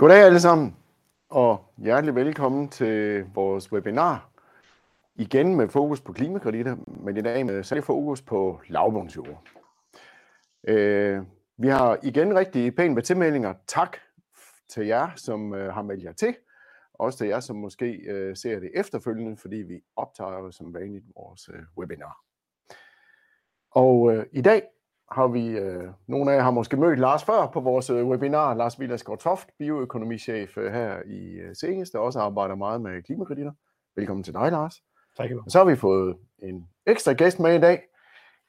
Goddag alle sammen, og hjertelig velkommen til vores webinar. Igen med fokus på klimakreditter, men i dag med særlig fokus på lavbundsjord. Øh, vi har igen rigtig pænt med tilmeldinger. Tak til jer, som øh, har meldt jer til. Også til jer, som måske øh, ser det efterfølgende, fordi vi optager som vanligt vores øh, webinar. Og øh, i dag har vi, øh, nogle af jer har måske mødt Lars før på vores øh, webinar, Lars Villasgaard Toft, bioøkonomichef øh, her i øh, Senges, der også arbejder meget med klimakreditter. Velkommen til dig, Lars. Tak. Og så har vi fået en ekstra gæst med i dag,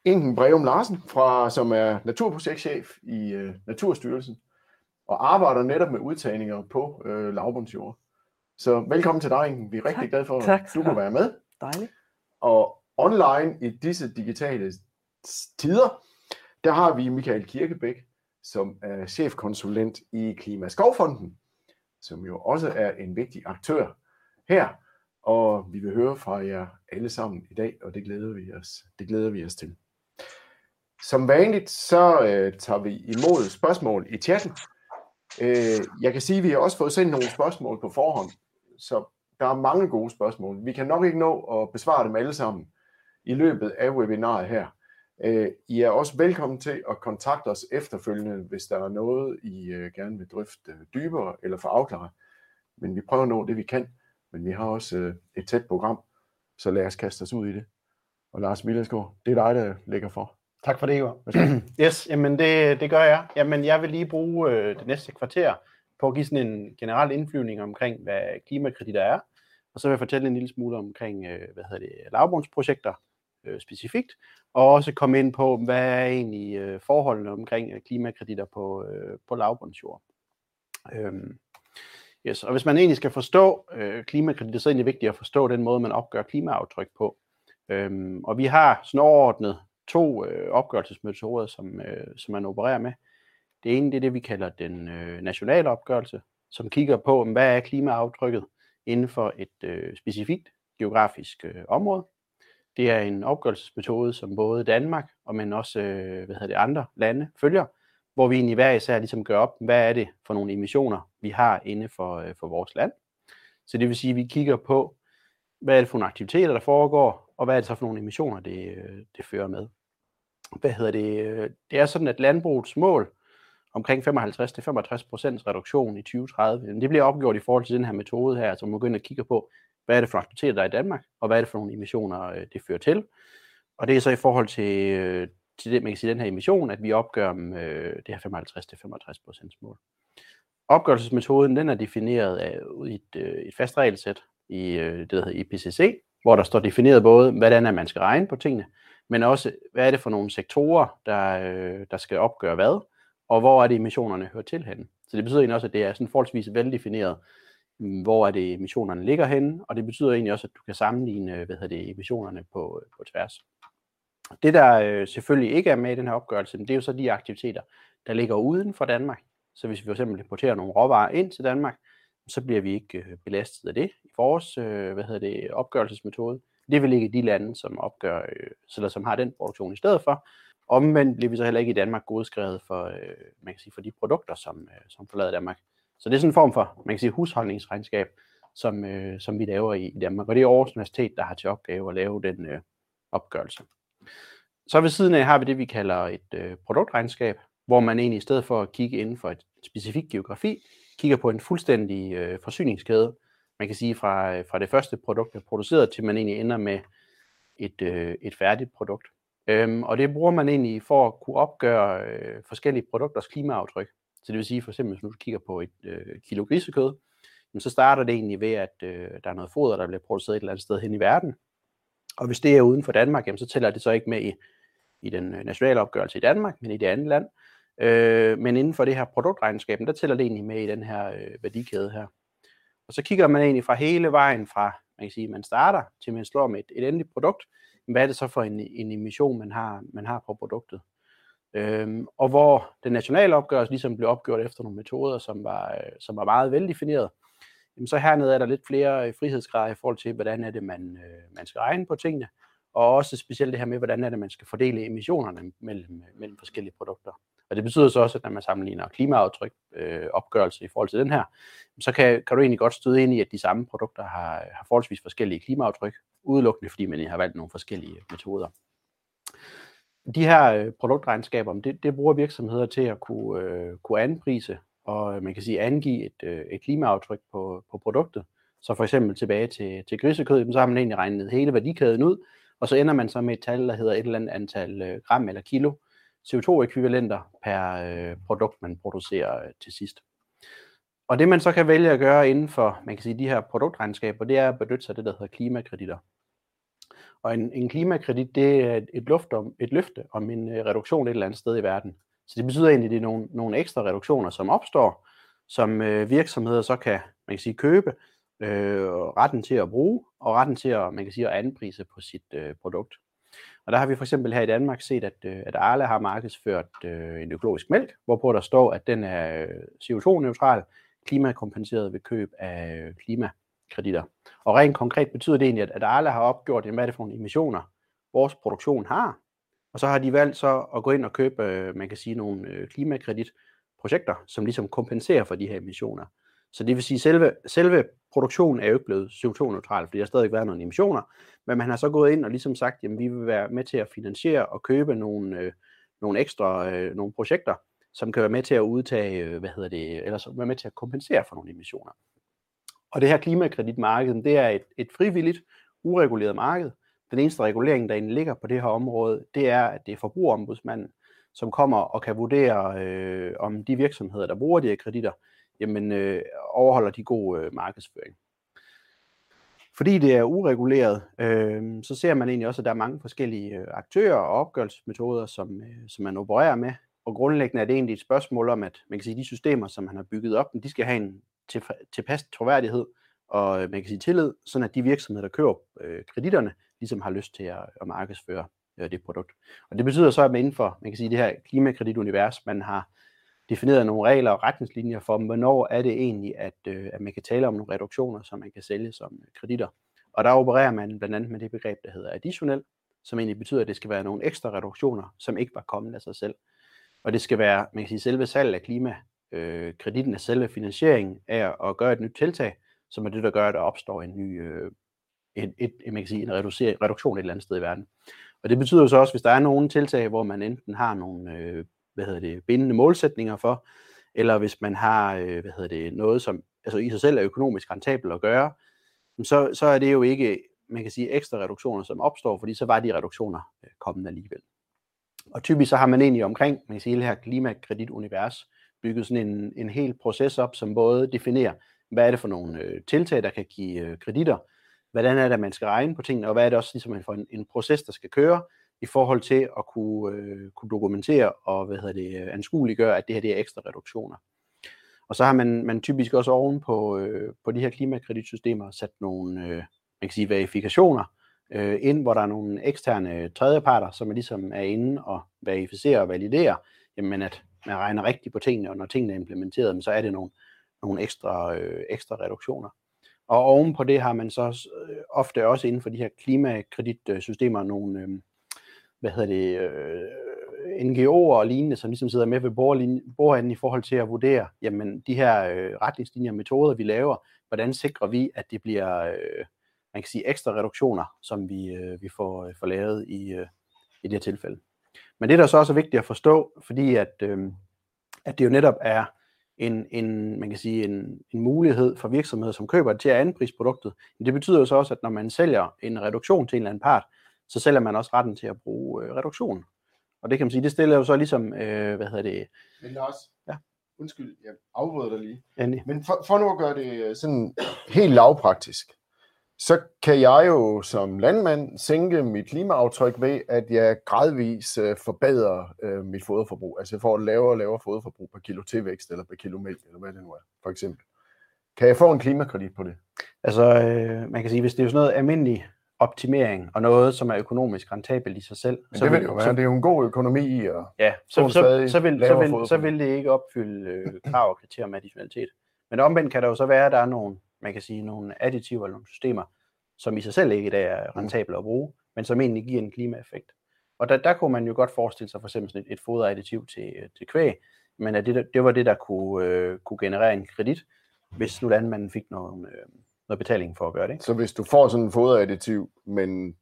Ingen Breum Larsen, fra, som er naturprojektchef i øh, Naturstyrelsen, og arbejder netop med udtagninger på øh, lavbundsjord. Så velkommen til dig, Ingen. Vi er rigtig Tak. glade for, at Tak du kunne være med. Dejligt. Og online i disse digitale tider, der har vi Michael Kirkebæk, som er chefkonsulent i Klimaskovfonden, som jo også er en vigtig aktør her. Og vi vil høre fra jer alle sammen i dag, og det glæder vi os, det glæder vi os til. Som vanligt, så øh, tager vi imod spørgsmål i chatten. Øh, jeg kan sige, at vi har også fået sendt nogle spørgsmål på forhånd, så der er mange gode spørgsmål. Vi kan nok ikke nå at besvare dem alle sammen i løbet af webinaret her. Øh, I er også velkommen til at kontakte os efterfølgende, hvis der er noget, I øh, gerne vil drøfte dybere eller få afklaret. Men vi prøver at nå det, vi kan. Men vi har også øh, et tæt program, så lad os kaste os ud i det. Og Lars Villersgaard, det er dig, der lægger for. Tak for det, Ivar. Yes, jamen det, det gør jeg. Jamen jeg vil lige bruge øh, det næste kvarter på at give sådan en generel indflyvning omkring, hvad klimakreditter er. Og så vil jeg fortælle en lille smule omkring, øh, hvad hedder det, lavbundsprojekter øh, specifikt. Og også komme ind på, hvad er egentlig øh, forholdene omkring øh, klimakreditter på, øh, på lavbundsjord. Øhm, yes. Og hvis man egentlig skal forstå øh, klimakreditter, så er det vigtigt at forstå den måde, man opgør klimaaftryk på. Øhm, og vi har sådan overordnet to øh, opgørelsesmetoder, som, øh, som man opererer med. Det ene det er det, vi kalder den øh, nationale opgørelse, som kigger på, hvad er klimaaftrykket inden for et øh, specifikt geografisk øh, område. Det er en opgørelsesmetode, som både Danmark og men også øh, hvad hedder det, andre lande følger, hvor vi egentlig hver især ligesom gør op, hvad er det for nogle emissioner, vi har inde for, øh, for vores land. Så det vil sige, at vi kigger på, hvad er det for nogle aktiviteter, der foregår, og hvad er det så for nogle emissioner, det, øh, det fører med. Hvad hedder det? Øh, det er sådan, at landbrugets mål omkring 55-65% reduktion i 2030, det bliver opgjort i forhold til den her metode her, så man begynder at kigge på, hvad er det for aktiviteter, der er i Danmark, og hvad er det for nogle emissioner, øh, det fører til. Og det er så i forhold til, øh, til det, man kan sige, den her emission, at vi opgør dem, øh, det her 55-65% mål. Opgørelsesmetoden den er defineret af, i et, øh, et fast regelsæt i øh, det, der hedder IPCC, hvor der står defineret både, hvordan er man skal regne på tingene, men også, hvad er det for nogle sektorer, der, øh, der skal opgøre hvad, og hvor er det emissionerne hører til henne. Så det betyder egentlig også, at det er sådan forholdsvis veldefineret, hvor er det emissionerne ligger henne, og det betyder egentlig også, at du kan sammenligne hvad hedder det, emissionerne på, på tværs. Det, der øh, selvfølgelig ikke er med i den her opgørelse, det er jo så de aktiviteter, der ligger uden for Danmark. Så hvis vi for eksempel importerer nogle råvarer ind til Danmark, så bliver vi ikke øh, belastet af det i vores øh, hvad hedder det, opgørelsesmetode. Det vil ligge i de lande, som opgør, øh, eller som har den produktion i stedet for. Omvendt bliver vi så heller ikke i Danmark godskrevet for, øh, man kan sige, for de produkter, som, øh, som forlader Danmark. Så det er sådan en form for, man kan sige, husholdningsregnskab, som, øh, som vi laver i, i Danmark. Og det er Aarhus Universitet, der har til opgave at lave den øh, opgørelse. Så ved siden af har vi det, vi kalder et øh, produktregnskab, hvor man egentlig i stedet for at kigge inden for et specifikt geografi, kigger på en fuldstændig øh, forsyningskæde. Man kan sige fra, øh, fra det første produkt, der er produceret, til man egentlig ender med et, øh, et færdigt produkt. Øhm, og det bruger man egentlig for at kunne opgøre øh, forskellige produkters klimaaftryk. Så det vil sige for eksempel, hvis nu du kigger på et øh, kilo grisekød, jamen, så starter det egentlig ved, at øh, der er noget foder, der bliver produceret et eller andet sted hen i verden. Og hvis det er uden for Danmark, jamen, så tæller det så ikke med i, i den øh, nationale opgørelse i Danmark, men i det andet land. Øh, men inden for det her produktregnskab, der tæller det egentlig med i den her øh, værdikæde her. Og så kigger man egentlig fra hele vejen fra, man kan sige, man starter til man slår med et, et endeligt produkt, hvad er det så for en, en emission, man har, man har på produktet. Øhm, og hvor den nationale opgørelse ligesom blev opgjort efter nogle metoder, som var, øh, som var meget veldefineret, jamen så hernede er der lidt flere øh, frihedsgrader i forhold til, hvordan er det, man, øh, man skal regne på tingene, og også specielt det her med, hvordan er det, man skal fordele emissionerne mellem, øh, mellem forskellige produkter. Og det betyder så også, at når man sammenligner klimaaftryk øh, opgørelse i forhold til den her, så kan, kan du egentlig godt støde ind i, at de samme produkter har, har forholdsvis forskellige klimaaftryk, udelukkende fordi man har valgt nogle forskellige metoder. De her øh, produktregnskaber, det, det bruger virksomheder til at kunne, øh, kunne anprise og øh, man kan sige angive et, øh, et klimaaftryk på, på produktet. Så for eksempel tilbage til, til grisekød, så har man egentlig regnet hele værdikæden ud, og så ender man så med et tal, der hedder et eller andet antal øh, gram eller kilo CO2-ekvivalenter per øh, produkt, man producerer øh, til sidst. Og det man så kan vælge at gøre inden for man kan sige, de her produktregnskaber, det er at benytte sig af det, der hedder klimakreditter. Og en, en klimakredit, det er et, luft om, et løfte om en øh, reduktion et eller andet sted i verden. Så det betyder egentlig, at det er nogle, nogle ekstra reduktioner, som opstår, som øh, virksomheder så kan, man kan sige, købe, øh, retten til at bruge, og retten til at, man kan sige, at anprise på sit øh, produkt. Og der har vi for eksempel her i Danmark set, at, øh, at Arla har markedsført øh, en økologisk mælk, hvorpå der står, at den er øh, CO2-neutral, klimakompenseret ved køb af øh, kreditter. Og rent konkret betyder det egentlig, at, at Arla har opgjort, hvad er det for nogle emissioner, vores produktion har, og så har de valgt så at gå ind og købe, øh, man kan sige, nogle øh, klimakreditprojekter, som ligesom kompenserer for de her emissioner. Så det vil sige, at selve, selve produktionen er jo ikke blevet CO2-neutral, fordi der stadig været nogle emissioner, men man har så gået ind og ligesom sagt, at vi vil være med til at finansiere og købe nogle, øh, nogle ekstra øh, nogle projekter, som kan være med til at udtage, øh, hvad hedder det, eller som være med til at kompensere for nogle emissioner. Og det her klimakreditmarked, det er et, et frivilligt, ureguleret marked. Den eneste regulering, der ligger på det her område, det er, at det er forbrugerombudsmanden, som kommer og kan vurdere, øh, om de virksomheder, der bruger de her kreditter, jamen øh, overholder de god øh, markedsføring. Fordi det er ureguleret, øh, så ser man egentlig også, at der er mange forskellige øh, aktører og opgørelsesmetoder, som, øh, som man opererer med. Og grundlæggende er det egentlig et spørgsmål om, at man kan sige, at de systemer, som man har bygget op, de skal have en tilpas troværdighed og øh, man kan sige tillid, sådan at de virksomheder, der køber øh, kreditterne, ligesom har lyst til at, at markedsføre øh, det produkt. Og det betyder så, at man inden for man kan sige, det her klimakreditunivers, man har defineret nogle regler og retningslinjer for, hvornår er det egentlig, at, øh, at man kan tale om nogle reduktioner, som man kan sælge som øh, kreditter. Og der opererer man blandt andet med det begreb, der hedder additionel, som egentlig betyder, at det skal være nogle ekstra reduktioner, som ikke var kommet af sig selv. Og det skal være, man kan sige, selve salg af klima øh, af selve finansieringen af at gøre et nyt tiltag, som er det, der gør, at der opstår en ny, øh, et, et, man kan sige, en reduktion et eller andet sted i verden. Og det betyder jo så også, hvis der er nogle tiltag, hvor man enten har nogle øh, hvad hedder det, bindende målsætninger for, eller hvis man har øh, hvad hedder det, noget, som altså i sig selv er økonomisk rentabelt at gøre, så, så er det jo ikke man kan sige, ekstra reduktioner, som opstår, fordi så var de reduktioner øh, kommet alligevel. Og typisk så har man egentlig omkring man kan sige, det her klimakreditunivers bygget sådan en, en hel proces op, som både definerer, hvad er det for nogle øh, tiltag, der kan give øh, kreditter, hvordan er det, at man skal regne på tingene, og hvad er det også ligesom for en, en proces, der skal køre, i forhold til at kunne, øh, kunne dokumentere og hvad hedder det, øh, anskueliggøre, at det her det er ekstra reduktioner. Og så har man, man typisk også oven på, øh, på de her klimakreditsystemer sat nogle øh, man kan sige, verifikationer øh, ind, hvor der er nogle eksterne tredjeparter, som er ligesom er inde og verificerer og validerer, jamen at man regner rigtigt på tingene, og når tingene er implementeret, så er det nogle, nogle ekstra, øh, ekstra reduktioner. Og oven på det har man så øh, ofte også inden for de her klimakreditsystemer nogle, øh, hvad hedder det, øh, NGO'er og lignende, som ligesom sidder med ved bordenden i forhold til at vurdere, jamen de her øh, retningslinjer og metoder, vi laver, hvordan sikrer vi, at det bliver, øh, man kan sige, ekstra reduktioner, som vi, øh, vi får, øh, får lavet i, øh, i det her tilfælde. Men det, der så også er vigtigt at forstå, fordi at, øh, at det jo netop er en, en, man kan sige, en, en mulighed for virksomheder, som køber det til at anprise produktet. Men det betyder jo så også, at når man sælger en reduktion til en eller anden part, så sælger man også retten til at bruge øh, reduktion. Og det kan man sige, det stiller jo så ligesom, øh, hvad hedder det? Men Lars, ja. undskyld, jeg afbryder dig lige. Endelig. Men for, for nu at gøre det øh, sådan helt lavpraktisk, så kan jeg jo som landmand sænke mit klimaaftryk ved, at jeg gradvis øh, forbedrer øh, mit foderforbrug. Altså jeg får et lavere og lavere foderforbrug per kilo tilvækst, eller per kilo mælk, eller hvad det nu er, for eksempel. Kan jeg få en klimakredit på det? Altså, øh, man kan sige, hvis det er jo sådan noget almindelig optimering, og noget, som er økonomisk rentabelt i sig selv. Men så det vil jo være, så, det er jo en god økonomi i at ja, så, så, så, vil, så, vil, så, vil, så vil det ikke opfylde øh, krav og kriterier om additionalitet. Men omvendt kan der jo så være, at der er nogle, man kan sige, nogle additiver eller nogle systemer, som i sig selv ikke i dag er rentable at bruge, men som egentlig giver en klimaeffekt. Og der, der kunne man jo godt forestille sig for eksempel et, et foderadditiv til, til kvæg, men at det, det var det, der kunne, øh, kunne generere en kredit, hvis nu landmanden fik noget, øh, noget betaling for at gøre det. Så hvis du får sådan en foderadditiv, men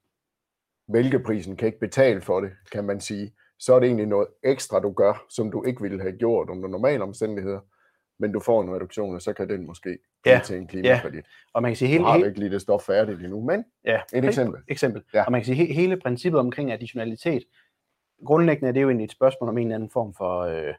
mælkeprisen kan ikke betale for det, kan man sige, så er det egentlig noget ekstra, du gør, som du ikke ville have gjort under normale omstændigheder, men du får en reduktion, og så kan den måske Ja, til en klimakredit. Ja. Og man kan sige Du hele, har hele, ikke lige det stof færdigt endnu, men ja, et eksempel. eksempel. Ja. Og man kan sige, he, hele princippet omkring additionalitet, grundlæggende er det jo egentlig et spørgsmål om en eller anden form for, øh,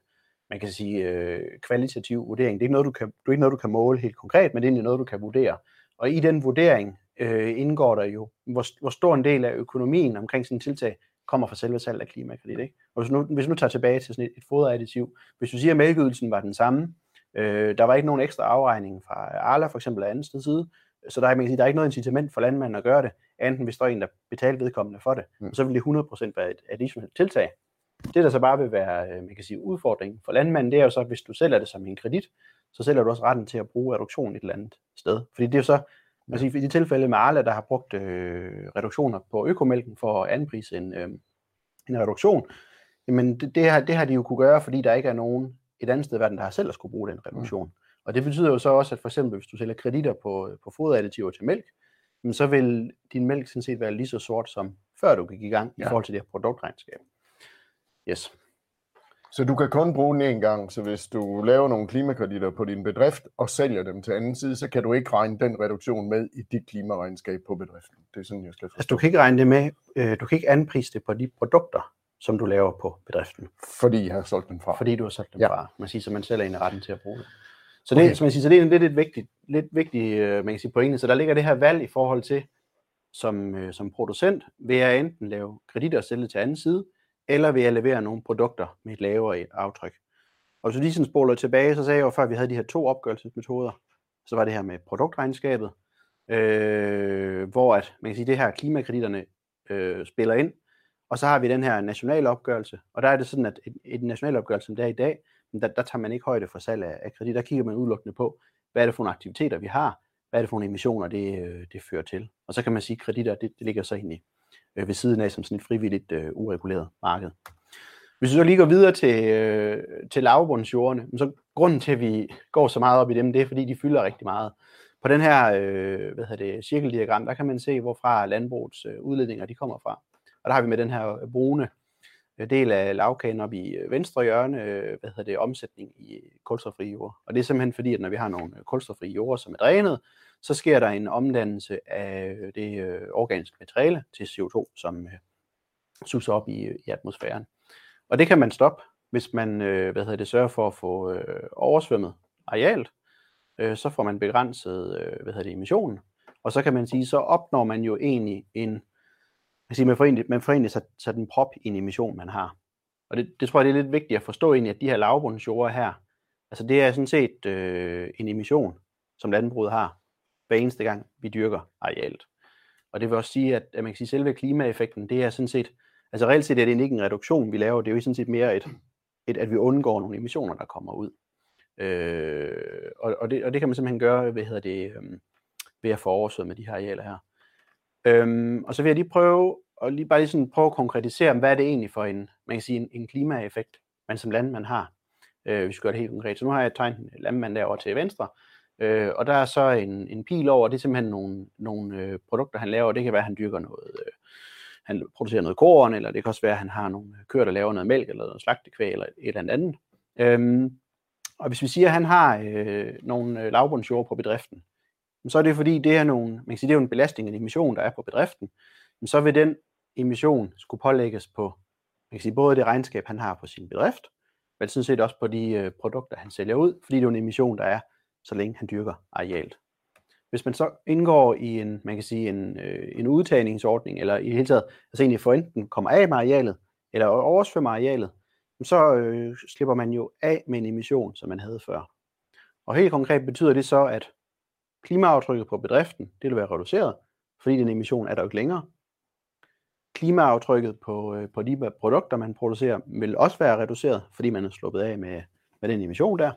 man kan sige, øh, kvalitativ vurdering. Det er ikke noget, du kan, det er ikke noget, du kan måle helt konkret, men det er egentlig noget, du kan vurdere. Og i den vurdering øh, indgår der jo, hvor, hvor stor en del af økonomien omkring sådan en tiltag kommer fra selve salg af klimakredit. Ikke? Og hvis nu, hvis nu tager tilbage til sådan et, et foderadditiv, hvis du siger, at mælkeydelsen var den samme, øh, der var ikke nogen ekstra afregning fra Arla for eksempel af anden side, så der er, man kan sige, der er ikke noget incitament for landmanden at gøre det, andet hvis der er en, der betaler vedkommende for det. Mm. Så vil det 100% være et additionelt tiltag. Det, der så bare vil være, øh, man kan sige, udfordringen for landmanden, det er jo så, hvis du sælger det som en kredit, så sælger du også retten til at bruge reduktion et eller andet sted. Fordi det er jo så, man kan sige, i de tilfælde med Arla, der har brugt øh, reduktioner på økomælken for at anprise en, øh, en reduktion, jamen det, det, har, det har de jo kunne gøre, fordi der ikke er nogen et andet sted i verden, der har selv at skulle bruge den reduktion. Mm. Og det betyder jo så også, at for eksempel, hvis du sælger kreditter på, på foderadditiver til mælk, jamen så vil din mælk sådan set være lige så sort som før du gik i gang ja. i forhold til det her produktregnskab. Yes. Så du kan kun bruge den en gang, så hvis du laver nogle klimakreditter på din bedrift og sælger dem til anden side, så kan du ikke regne den reduktion med i dit klimaregnskab på bedriften. Det er sådan, jeg skal Altså forstå. du kan ikke regne det med, øh, du kan ikke anprise det på de produkter, som du laver på bedriften, Fordi jeg har solgt den fra. fordi du har sat dem Ja. fra. Man siger, så man sælger en retten til at bruge det. Så det, Okay. så man siger, så det er en lidt et vigtigt, lidt vigtigt, øh, man kan sige, pointe. Så der ligger det her valg i forhold til, som, øh, som producent, vil jeg enten lave kreditter og sælge til anden side, eller vil jeg levere nogle produkter med et lavere aftryk. Og hvis du lige sådan spoler tilbage, så sagde jeg jo før, at vi havde de her to opgørelsesmetoder. Så var det her med produktregnskabet, øh, hvor at, man kan sige, det her klimakreditterne øh, spiller ind. Og så har vi den her nationale opgørelse, og der er det sådan, at et, et national opgørelse, som det er i dag, der, der tager man ikke højde for salg af, af kredit. Der kigger man udelukkende på, hvad er det for nogle aktiviteter, vi har, hvad er det for nogle emissioner, det, øh, det fører til. Og så kan man sige, at kreditter, det, det ligger så egentlig øh, ved siden af som sådan et frivilligt øh, ureguleret marked. Hvis vi så lige går videre til, øh, til lavbundsjordene, så grunden til, at vi går så meget op i dem, det er, fordi de fylder rigtig meget. På den her øh, hvad hedder det, cirkeldiagram, der kan man se, hvorfra landbrugets øh, udledninger de kommer fra. Og der har vi med den her øh, brune øh, del af lavkagen op i øh, venstre hjørne, hvad hedder det, omsætning i kulstoffri jord. Og det er simpelthen fordi, at når vi har nogle kulstoffri jord, jorder, som er drænet, så sker der en omdannelse af det organiske materiale til CO2, som suser op i, i atmosfæren. Og det kan man stoppe, hvis man hvad hedder det, sørger for at få oversvømmet arealet. Så får man begrænset hvad hedder det, emissionen. Og så kan man sige, så opnår man jo egentlig en, jeg siger, man får egentlig, man får egentlig sat, sat en prop i en emission, man har. Og det, det tror jeg, det er lidt vigtigt at forstå egentlig, at de her lavbundsjorder her, altså det er sådan set øh, en emission, som landbruget har, hver eneste gang vi dyrker arealet. Og det vil også sige, at, at man kan sige, at selve klimaeffekten, det er sådan set, altså reelt set er det ikke en reduktion, vi laver, det er jo sådan set mere et, et at vi undgår nogle emissioner, der kommer ud. Øh, og, og, det, og det kan man simpelthen gøre hvad hedder det, øh, ved at få oversvømmet med de her arealer her. Øhm, og så vil jeg lige prøve at lige bare lige sådan prøve at konkretisere, hvad er det egentlig for en, man kan sige, en, en klimaeffekt, man som landmand har, øh, hvis vi gør det helt konkret. Så nu har jeg tegnet en landmand derovre til venstre, øh, og der er så en, en pil over, det er simpelthen nogle, nogle øh, produkter, han laver. Det kan være, at han dyrker noget, øh, han producerer noget korn, eller det kan også være, at han har nogle øh, køer, der laver noget mælk, eller noget slagtekvæg, eller et eller andet. Øhm, og hvis vi siger, at han har øh, nogle øh, lavbundsjord på bedriften, så er det fordi, det er, nogle, man kan sige, det er jo en belastning, en emission, der er på bedriften. Men så vil den emission skulle pålægges på man kan sige, både det regnskab, han har på sin bedrift, men sådan set også på de øh, produkter, han sælger ud, fordi det er en emission, der er, så længe han dyrker arealt. Hvis man så indgår i en, man kan sige, en, øh, en udtagningsordning, eller i det hele taget, altså egentlig for enten kommer af med arealet, eller oversvømmer arealet, så øh, slipper man jo af med en emission, som man havde før. Og helt konkret betyder det så, at klimaaftrykket på bedriften, det vil være reduceret, fordi den emission er der ikke længere. Klimaaftrykket på, øh, på de produkter, man producerer, vil også være reduceret, fordi man er sluppet af med, med den emission der.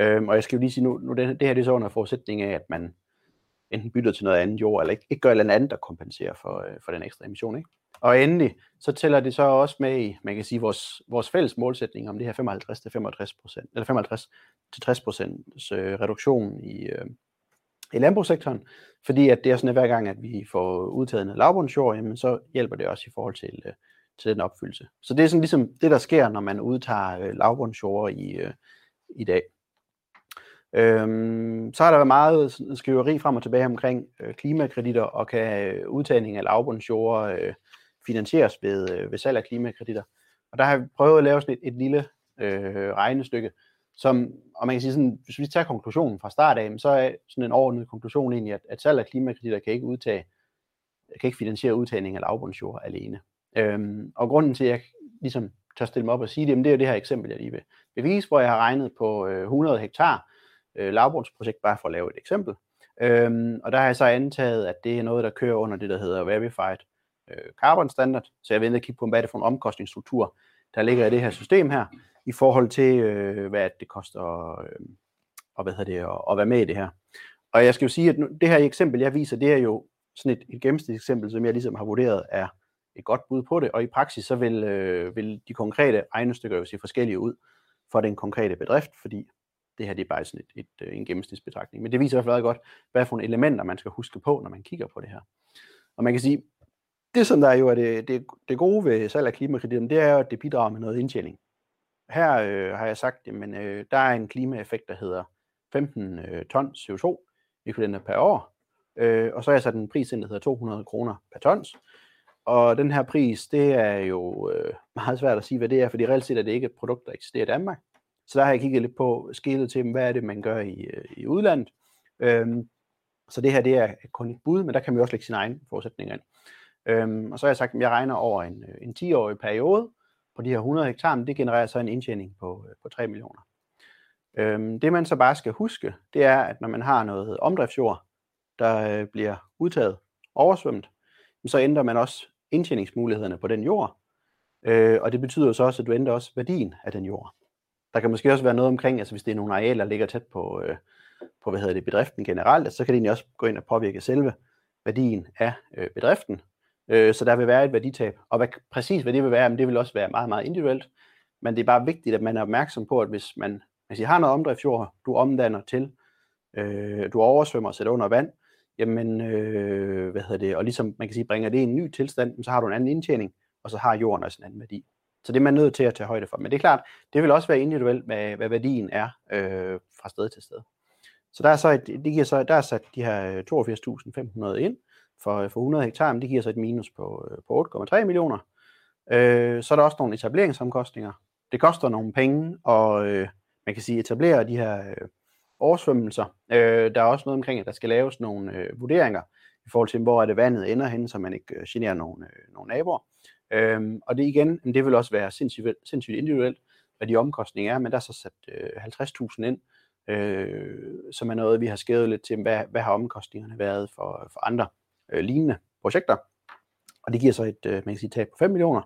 Øhm, og jeg skal jo lige sige nu, nu det, det her det er så under forudsætning af, at man enten bytter til noget andet jord, eller ikke, ikke gør et eller andet, der kompenserer for, øh, for den ekstra emission. Ikke? Og endelig, så tæller det så også med i, man kan sige, vores, vores fælles målsætning om det her 55 til 65 procent, eller 55 til 60 procents øh, reduktion i, øh, i landbrugssektoren, fordi at det er sådan, at hver gang, at vi får udtaget en lavbundsjord, jamen så hjælper det også i forhold til, øh, til den opfyldelse. Så det er sådan ligesom det, der sker, når man udtager øh, lavbundsjord i, øh, i dag. Øhm, så har der været meget skriveri frem og tilbage omkring øh, klimakreditter, og kan øh, udtagning af lavbundsjord øh, finansieres ved, øh, ved salg af klimakreditter. Og der har vi prøvet at lave sådan et, et lille øh, regnestykke, som, og man kan sige sådan, hvis vi tager konklusionen fra start af, så er sådan en overordnet konklusion egentlig, at, at salg af klimakreditter kan ikke udtage, kan ikke finansiere udtagning af lavbundsjord alene. Øhm, og grunden til, at jeg ligesom tør stille mig op og sige det, det er jo det her eksempel, jeg lige vil bevise, hvor jeg har regnet på øh, 100 hektar øh, lavbundsprojekt, bare for at lave et eksempel. Øhm, og der har jeg så antaget, at det er noget, der kører under det, der hedder Verified øh, Carbon Standard. Så jeg vil at kigge på, hvad det er for en omkostningsstruktur, der ligger i det her system her, i forhold til, øh, hvad det koster øh, og hvad hedder det, at, at være med i det her. Og jeg skal jo sige, at nu, det her eksempel, jeg viser, det er jo sådan et, et gennemsnitseksempel, som jeg ligesom har vurderet er et godt bud på det, og i praksis så vil, øh, vil de konkrete egnestykker jo se forskellige ud for den konkrete bedrift, fordi det her det er bare sådan et, et, et, øh, en gennemsnitsbetragtning. Men det viser i hvert fald godt, hvad for nogle elementer man skal huske på, når man kigger på det her. Og man kan sige, det som der jo er det, det, det gode ved salg af klimakreditten, det er jo, at det bidrager med noget indtjening. Her øh, har jeg sagt, men øh, der er en klimaeffekt, der hedder 15 øh, ton CO2 ekvivalenter per år, øh, og så har jeg sat en pris ind, der hedder 200 kroner per tons. Og den her pris, det er jo øh, meget svært at sige, hvad det er, fordi reelt set er det ikke et produkt, der eksisterer i Danmark. Så der har jeg kigget lidt på skillet til, hvad er det, man gør i, øh, i udlandet. Øhm, så det her, det er kun et bud, men der kan man jo også lægge sine egne forudsætninger ind. Øhm, og så har jeg sagt, at jeg regner over en, øh, en 10-årig periode på de her 100 hektar, men det genererer så en indtjening på, øh, på 3 millioner. Øhm, det man så bare skal huske, det er, at når man har noget omdriftsjord, der øh, bliver udtaget, oversvømmet, så ændrer man også indtjeningsmulighederne på den jord, øh, og det betyder så også, at du ændrer også værdien af den jord. Der kan måske også være noget omkring, altså hvis det er nogle arealer, der ligger tæt på, øh, på hvad hedder det, bedriften generelt, så kan det egentlig også gå ind og påvirke selve værdien af øh, bedriften. Øh, så der vil være et værditab. Og hvad, præcis hvad det vil være, det vil også være meget, meget individuelt. Men det er bare vigtigt, at man er opmærksom på, at hvis man hvis I har noget omdriftsjord, du omdanner til, øh, du oversvømmer og sætter under vand, jamen, øh, hvad hedder det, og ligesom man kan sige, bringer det i en ny tilstand, så har du en anden indtjening, og så har jorden også en anden værdi. Så det er man nødt til at tage højde for. Men det er klart, det vil også være individuelt, hvad, hvad værdien er øh, fra sted til sted. Så der er, så et, det giver så, der er sat de her øh, 82.500 ind for, for 100 hektar, men det giver så et minus på, øh, på 8,3 millioner. Øh, så er der også nogle etableringsomkostninger. Det koster nogle penge, og øh, man kan sige, etablere de her øh, oversvømmelser. Øh, der er også noget omkring, at der skal laves nogle øh, vurderinger i forhold til, hvor er det vandet ender hen, så man ikke øh, generer nogle, øh, nogle naboer. Øhm, og det igen, det vil også være sindssygt, sindssygt individuelt, hvad de omkostninger er, men der er så sat øh, 50.000 ind, øh, som er noget, vi har skrevet lidt til, hvad, hvad har omkostningerne været for, for andre øh, lignende projekter. Og det giver så et, øh, man kan sige, tab på 5 millioner.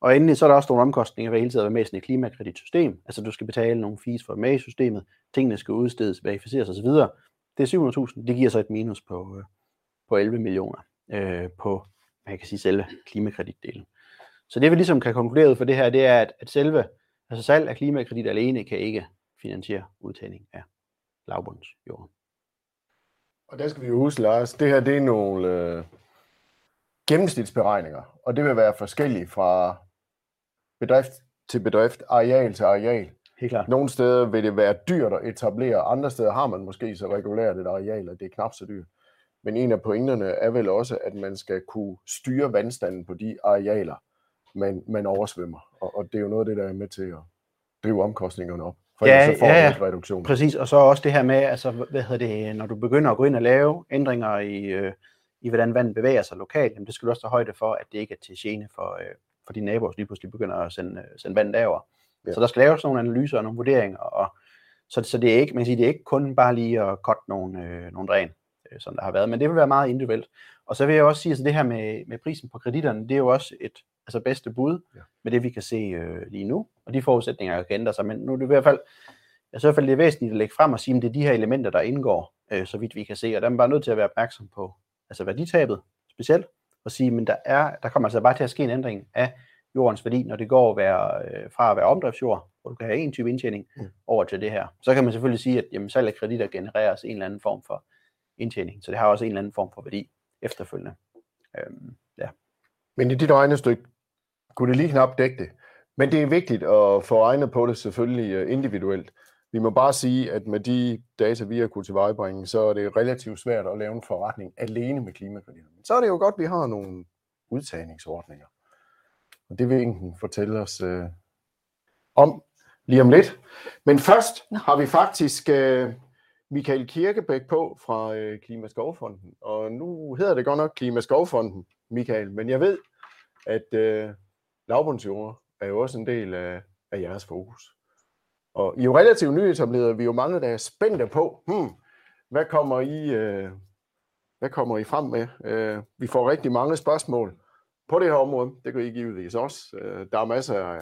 Og endelig så er der også nogle omkostninger ved hele tiden at være med i sådan et klimakreditsystem. Altså du skal betale nogle fees for at med i systemet, tingene skal udstedes, verificeres osv. Det er 700.000, det giver så et minus på, øh, på 11 millioner øh, på man kan sige, selve klimakreditdelen. Så det vi ligesom kan konkludere ud for det her, det er, at, at selve altså salg af klimakredit alene kan ikke finansiere udtagning af lavbundsjorden. Og der skal vi jo huske, Lars, det her det er nogle øh, gennemsnitsberegninger, og det vil være forskellige fra bedrift til bedrift, areal til areal. Helt klart. Nogle steder vil det være dyrt at etablere, andre steder har man måske så regulært et areal, at det er knap så dyrt. Men en af pointerne er vel også, at man skal kunne styre vandstanden på de arealer, man, man oversvømmer. Og, og det er jo noget af det, der er med til at drive omkostningerne op. For ja, så får ja, ja. reduktion. Præcis, og så også det her med, altså, hvad hedder det, når du begynder at gå ind og lave ændringer i, øh, i hvordan vandet bevæger sig lokalt, jamen det skal du også tage højde for, at det ikke er til gene for, øh, for de naboer, som lige pludselig begynder at sende, øh, sende vand derover. Ja. Så der skal laves nogle analyser og nogle vurderinger, og så, så det er ikke, man kan sige, det er ikke kun bare lige at kotte nogle, øh, nogle dræn øh, som der har været. Men det vil være meget individuelt. Og så vil jeg også sige, at altså det her med, med prisen på kreditterne, det er jo også et altså bedste bud ja. med det, vi kan se øh, lige nu. Og de forudsætninger kan ændre sig. Men nu er det i hvert fald, jeg i hvert fald, det er væsentligt at lægge frem og sige, at det er de her elementer, der indgår, øh, så vidt vi kan se, og der er man bare nødt til at være opmærksom på, altså værditabet specielt, og sige, men der, er, der kommer altså bare til at ske en ændring af jordens værdi, når det går at være, øh, fra at være omdriftsjord, hvor du kan have en type indtjening, mm. over til det her. Så kan man selvfølgelig sige, at jamen, salg af kreditter genereres en eller anden form for indtjening, så det har også en eller anden form for værdi efterfølgende. Øhm, ja. Men i dit regnestykke kunne det lige knap dække det. Men det er vigtigt at få regnet på det selvfølgelig øh, individuelt. Vi må bare sige, at med de data, vi har kunnet tilvejebringe, så er det relativt svært at lave en forretning alene med klimakreditter. Så er det jo godt, at vi har nogle udtagningsordninger. Og det vil ingen fortælle os øh, om lige om lidt. Men først har vi faktisk øh, Michael Kirkebæk på fra øh, Klimaskovfonden. Og nu hedder det godt nok Klimaskovfonden, Michael, men jeg ved, at øh, lavbundsjord er jo også en del af, af jeres fokus. Og I er jo relativt nyetableret, vi er jo mange, der er spændte på, hmm, hvad kommer I, øh, hvad kommer I frem med? Øh, vi får rigtig mange spørgsmål på det her område, det kan I givetvis også. Øh, der er masser af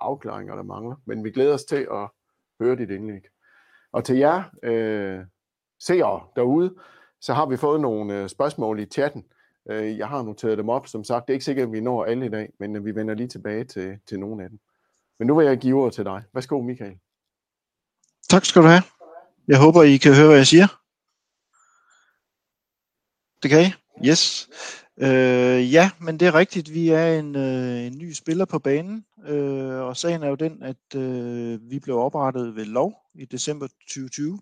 afklaringer, der mangler, men vi glæder os til at høre dit indlæg. Og til jer øh, seere derude, så har vi fået nogle øh, spørgsmål i chatten. Øh, jeg har noteret dem op. Som sagt, det er ikke sikkert, at vi når alle i dag, men øh, vi vender lige tilbage til, til nogle af dem. Men nu vil jeg give ordet til dig. Værsgo, Michael. Tak skal du have. Jeg håber, I kan høre, hvad jeg siger. Det kan I? Yes. Øh, ja, men det er rigtigt. Vi er en, øh, en ny spiller på banen, øh, og sagen er jo den, at øh, vi blev oprettet ved lov i december 2020,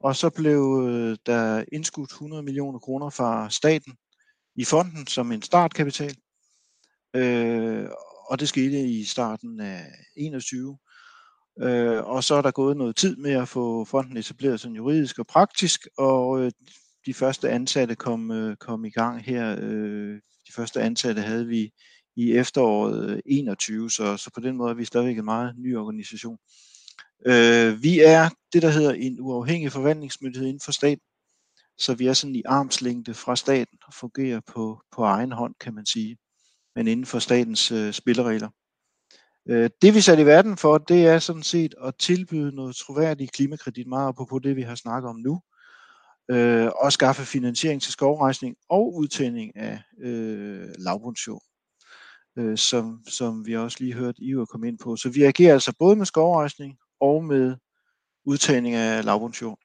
og så blev øh, der indskudt 100 millioner kroner fra staten i fonden som en startkapital, øh, og det skete i starten af 21. Øh, og så er der gået noget tid med at få fonden etableret sådan juridisk og praktisk, og øh, de første ansatte kom, øh, kom i gang her. Øh, de første ansatte havde vi i efteråret øh, 21, så, så på den måde er vi stadigvæk en meget ny organisation. Øh, vi er det, der hedder en uafhængig forvaltningsmyndighed inden for staten, så vi er sådan i armslængde fra staten og fungerer på, på egen hånd, kan man sige, men inden for statens øh, spilleregler. Øh, det vi sat i verden for, det er sådan set at tilbyde noget troværdig klimakredit, meget på det vi har snakket om nu, øh, og skaffe finansiering til skovrejsning og udtænding af øh, lavbundsjord, øh, som, som vi også lige hørte Iver komme ind på. Så vi agerer altså både med skovrejsning og med udtagning af lavbundsjord.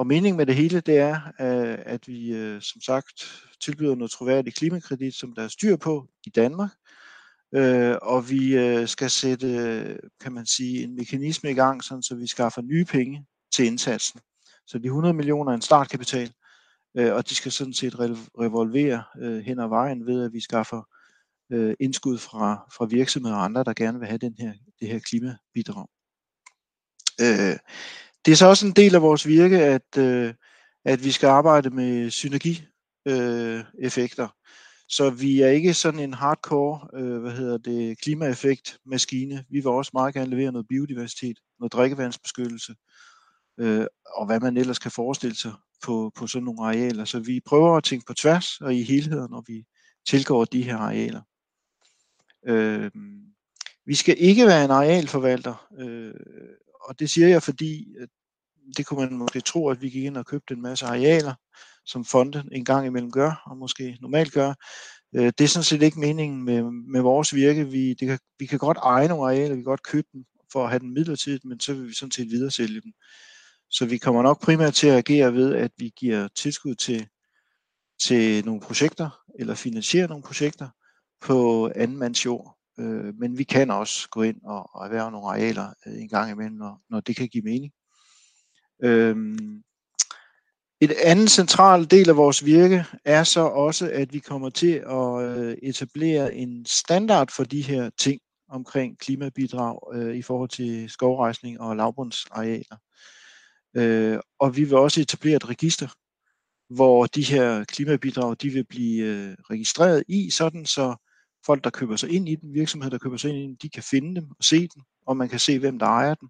Og meningen med det hele, det er, øh, at vi øh, som sagt tilbyder noget troværdigt klimakredit, som der er styr på i Danmark, øh, og vi skal sætte, kan man sige, en mekanisme i gang, sådan, så vi skaffer nye penge til indsatsen. Så de 100 millioner er en startkapital, og de skal sådan set revolvere hen ad vejen ved, at vi skaffer indskud fra, fra virksomheder og andre, der gerne vil have den her, det her klimabidrag. Det er så også en del af vores virke, at, øh, at vi skal arbejde med synergieffekter. Øh, så vi er ikke sådan en hardcore, øh, hvad hedder det, klimaeffekt maskine. Vi vil også meget gerne levere noget biodiversitet, noget drikkevandsbeskyttelse, øh, og hvad man ellers kan forestille sig på, på sådan nogle arealer. Så vi prøver at tænke på tværs og i helheder, når vi tilgår de her arealer. Øh, vi skal ikke være en arealforvalter, øh, og det siger jeg, fordi øh, det kunne man måske tro, at vi gik ind og købte en masse arealer, som fonde en gang imellem gør, og måske normalt gør. Øh, det er sådan set ikke meningen med, med vores virke. Vi, det kan, vi kan godt eje nogle arealer, vi kan godt købe dem for at have dem midlertidigt, men så vil vi sådan set videre sælge dem. Så vi kommer nok primært til at agere ved, at vi giver tilskud til, til nogle projekter, eller finansierer nogle projekter på anden mands jord. Øh, men vi kan også gå ind og, og erhverve nogle arealer øh, en gang imellem, når, når det kan give mening. Øh, et andet centralt del af vores virke er så også, at vi kommer til at øh, etablere en standard for de her ting omkring klimabidrag øh, i forhold til skovrejsning og lavbundsarealer. Øh, og vi vil også etablere et register, hvor de her klimabidrag de vil blive øh, registreret i, sådan så folk, der køber sig ind i den, virksomheder, der køber sig ind i den, de kan finde dem og se dem, og man kan se, hvem der ejer dem,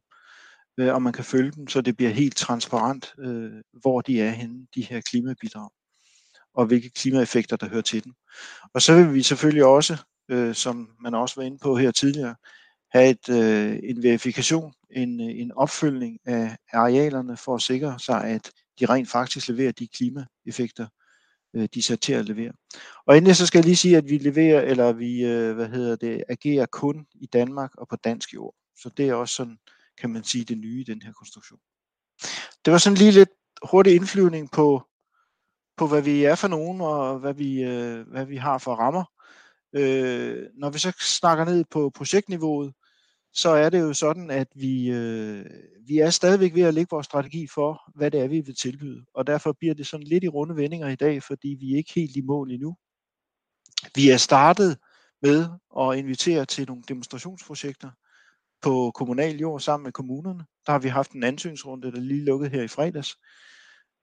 øh, og man kan følge dem, så det bliver helt transparent, øh, hvor de er henne, de her klimabidrag, og hvilke klimaeffekter, der hører til dem. Og så vil vi selvfølgelig også, øh, som man også var inde på her tidligere, have et, øh, en verifikation, en, øh, en opfølgning af arealerne for at sikre sig, at de rent faktisk leverer de klimaeffekter, øh, de er sat til at levere. Og endelig så skal jeg lige sige, at vi leverer, eller vi, øh, hvad hedder det, agerer kun i Danmark og på dansk jord. Så det er også sådan, kan man sige, det nye i den her konstruktion. Det var sådan lige lidt hurtig indflyvning på, på hvad vi er for nogen, og hvad vi, øh, hvad vi har for rammer. Øh, når vi så snakker ned på projektniveauet, så er det jo sådan, at vi, øh, vi er stadigvæk ved at lægge vores strategi for, hvad det er, vi vil tilbyde. Og derfor bliver det sådan lidt i runde vendinger i dag, fordi vi er ikke helt i mål endnu. Vi er startet med at invitere til nogle demonstrationsprojekter på kommunal jord sammen med kommunerne. Der har vi haft en ansøgningsrunde, der lige lukket her i fredags.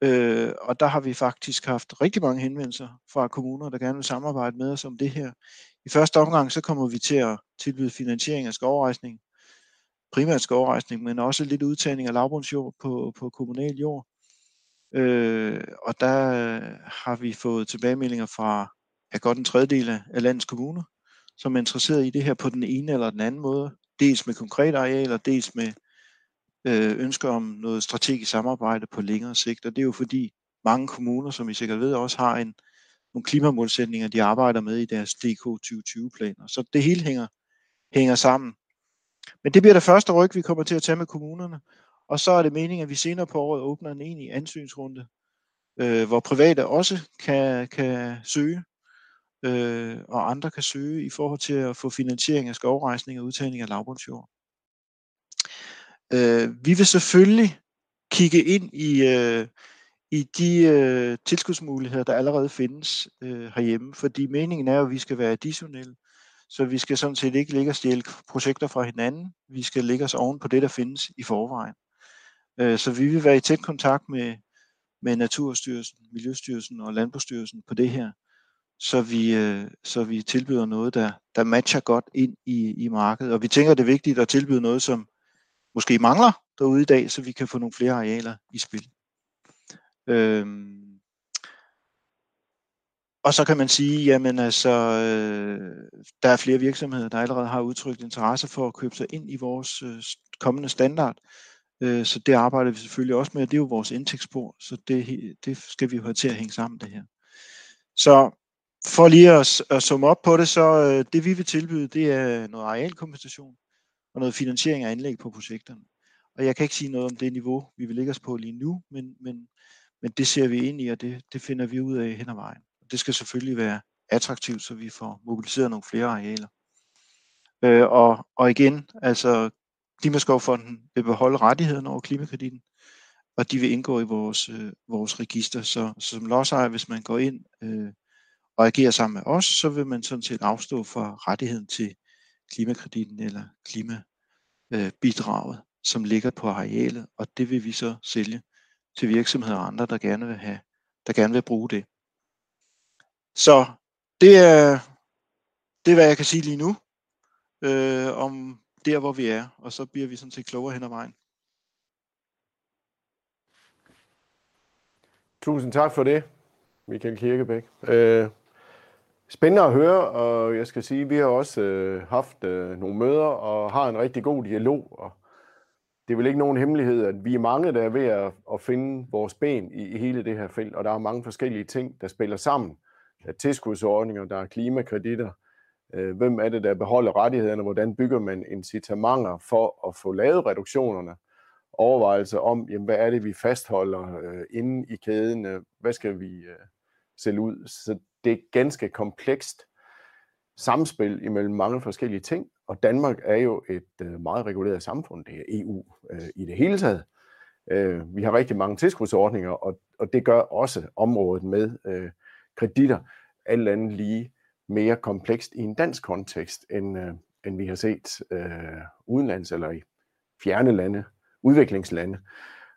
Øh, og der har vi faktisk haft rigtig mange henvendelser fra kommuner, der gerne vil samarbejde med os om det her. I første omgang så kommer vi til at tilbyde finansiering af skovrejsning, primært skovrejsning, men også lidt udtagning af lavbundsjord på, på kommunal jord. Øh, og der øh, har vi fået tilbagemeldinger fra ja, godt en tredjedel af landets kommuner, som er interesseret i det her på den ene eller den anden måde. Dels med konkrete arealer, dels med øh, ønsker om noget strategisk samarbejde på længere sigt. Og det er jo fordi mange kommuner, som I sikkert ved, også har en, nogle klimamålsætninger, de arbejder med i deres DK 2020-planer. Så det hele hænger, hænger sammen. Men det bliver det første ryg, vi kommer til at tage med kommunerne. Og så er det meningen, at vi senere på året åbner en enig ansøgningsrunde, øh, hvor private også kan, kan søge, øh, og andre kan søge i forhold til at få finansiering af skovrejsning og udtagning af lavbundsjord. Øh, vi vil selvfølgelig kigge ind i, øh, i de øh, tilskudsmuligheder, der allerede findes øh, herhjemme, fordi meningen er at vi skal være additionelle, så vi skal sådan set ikke ligge og stjæle projekter fra hinanden, vi skal ligge os oven på det, der findes i forvejen. Øh, så vi vil være i tæt kontakt med, med Naturstyrelsen, Miljøstyrelsen og Landbrugsstyrelsen på det her, så vi, øh, så vi tilbyder noget, der, der matcher godt ind i, i markedet. Og vi tænker, det er vigtigt at tilbyde noget, som måske mangler derude i dag, så vi kan få nogle flere arealer i spil. Øhm, og så kan man sige, jamen altså, øh, der er flere virksomheder, der allerede har udtrykt interesse for at købe sig ind i vores øh, kommende standard. Øh, så det arbejder vi selvfølgelig også med, det er jo vores indtægtsspor, så det, det skal vi jo have til at hænge sammen det her. Så for lige at, at summe op på det, så øh, det vi vil tilbyde, det er noget arealkompensation og noget finansiering af anlæg på projekterne. Og jeg kan ikke sige noget om det niveau, vi vil lægge os på lige nu, men, men, men det ser vi ind i, og det, det finder vi ud af hen ad vejen. Det skal selvfølgelig være attraktivt, så vi får mobiliseret nogle flere arealer. Øh, og, og igen, altså Klimaskovfonden vil beholde rettigheden over klimakreditten, og de vil indgå i vores, øh, vores register. Så, så som lodsejer, hvis man går ind øh, og agerer sammen med os, så vil man sådan set afstå for rettigheden til klimakreditten eller klimabidraget, øh, som ligger på arealet, og det vil vi så sælge til virksomheder og andre, der gerne vil have, der gerne vil bruge det. Så det er, det er, hvad jeg kan sige lige nu øh, om der, hvor vi er, og så bliver vi sådan set klogere hen ad vejen. Tusind tak for det, Michael Kirkebæk. Øh, Spændende at høre, og jeg skal sige, at vi har også øh, haft øh, nogle møder og har en rigtig god dialog. Og det er vel ikke nogen hemmelighed, at vi er mange, der er ved at, at finde vores ben i, i hele det her felt, og der er mange forskellige ting, der spiller sammen. Er tilskudsordninger, der er klimakreditter, øh, hvem er det, der beholder rettighederne, hvordan bygger man incitamenter for at få lavet reduktionerne, overvejelser om, jamen, hvad er det, vi fastholder øh, inde i kæden, øh, hvad skal vi øh, sælge ud. Så det er ganske komplekst samspil imellem mange forskellige ting, og Danmark er jo et øh, meget reguleret samfund, det er EU øh, i det hele taget. Øh, vi har rigtig mange tilskudsordninger, og, og det gør også området med øh, kreditter alt andet lige mere komplekst i en dansk kontekst, end, øh, end vi har set øh, udenlands eller i fjerne lande, udviklingslande.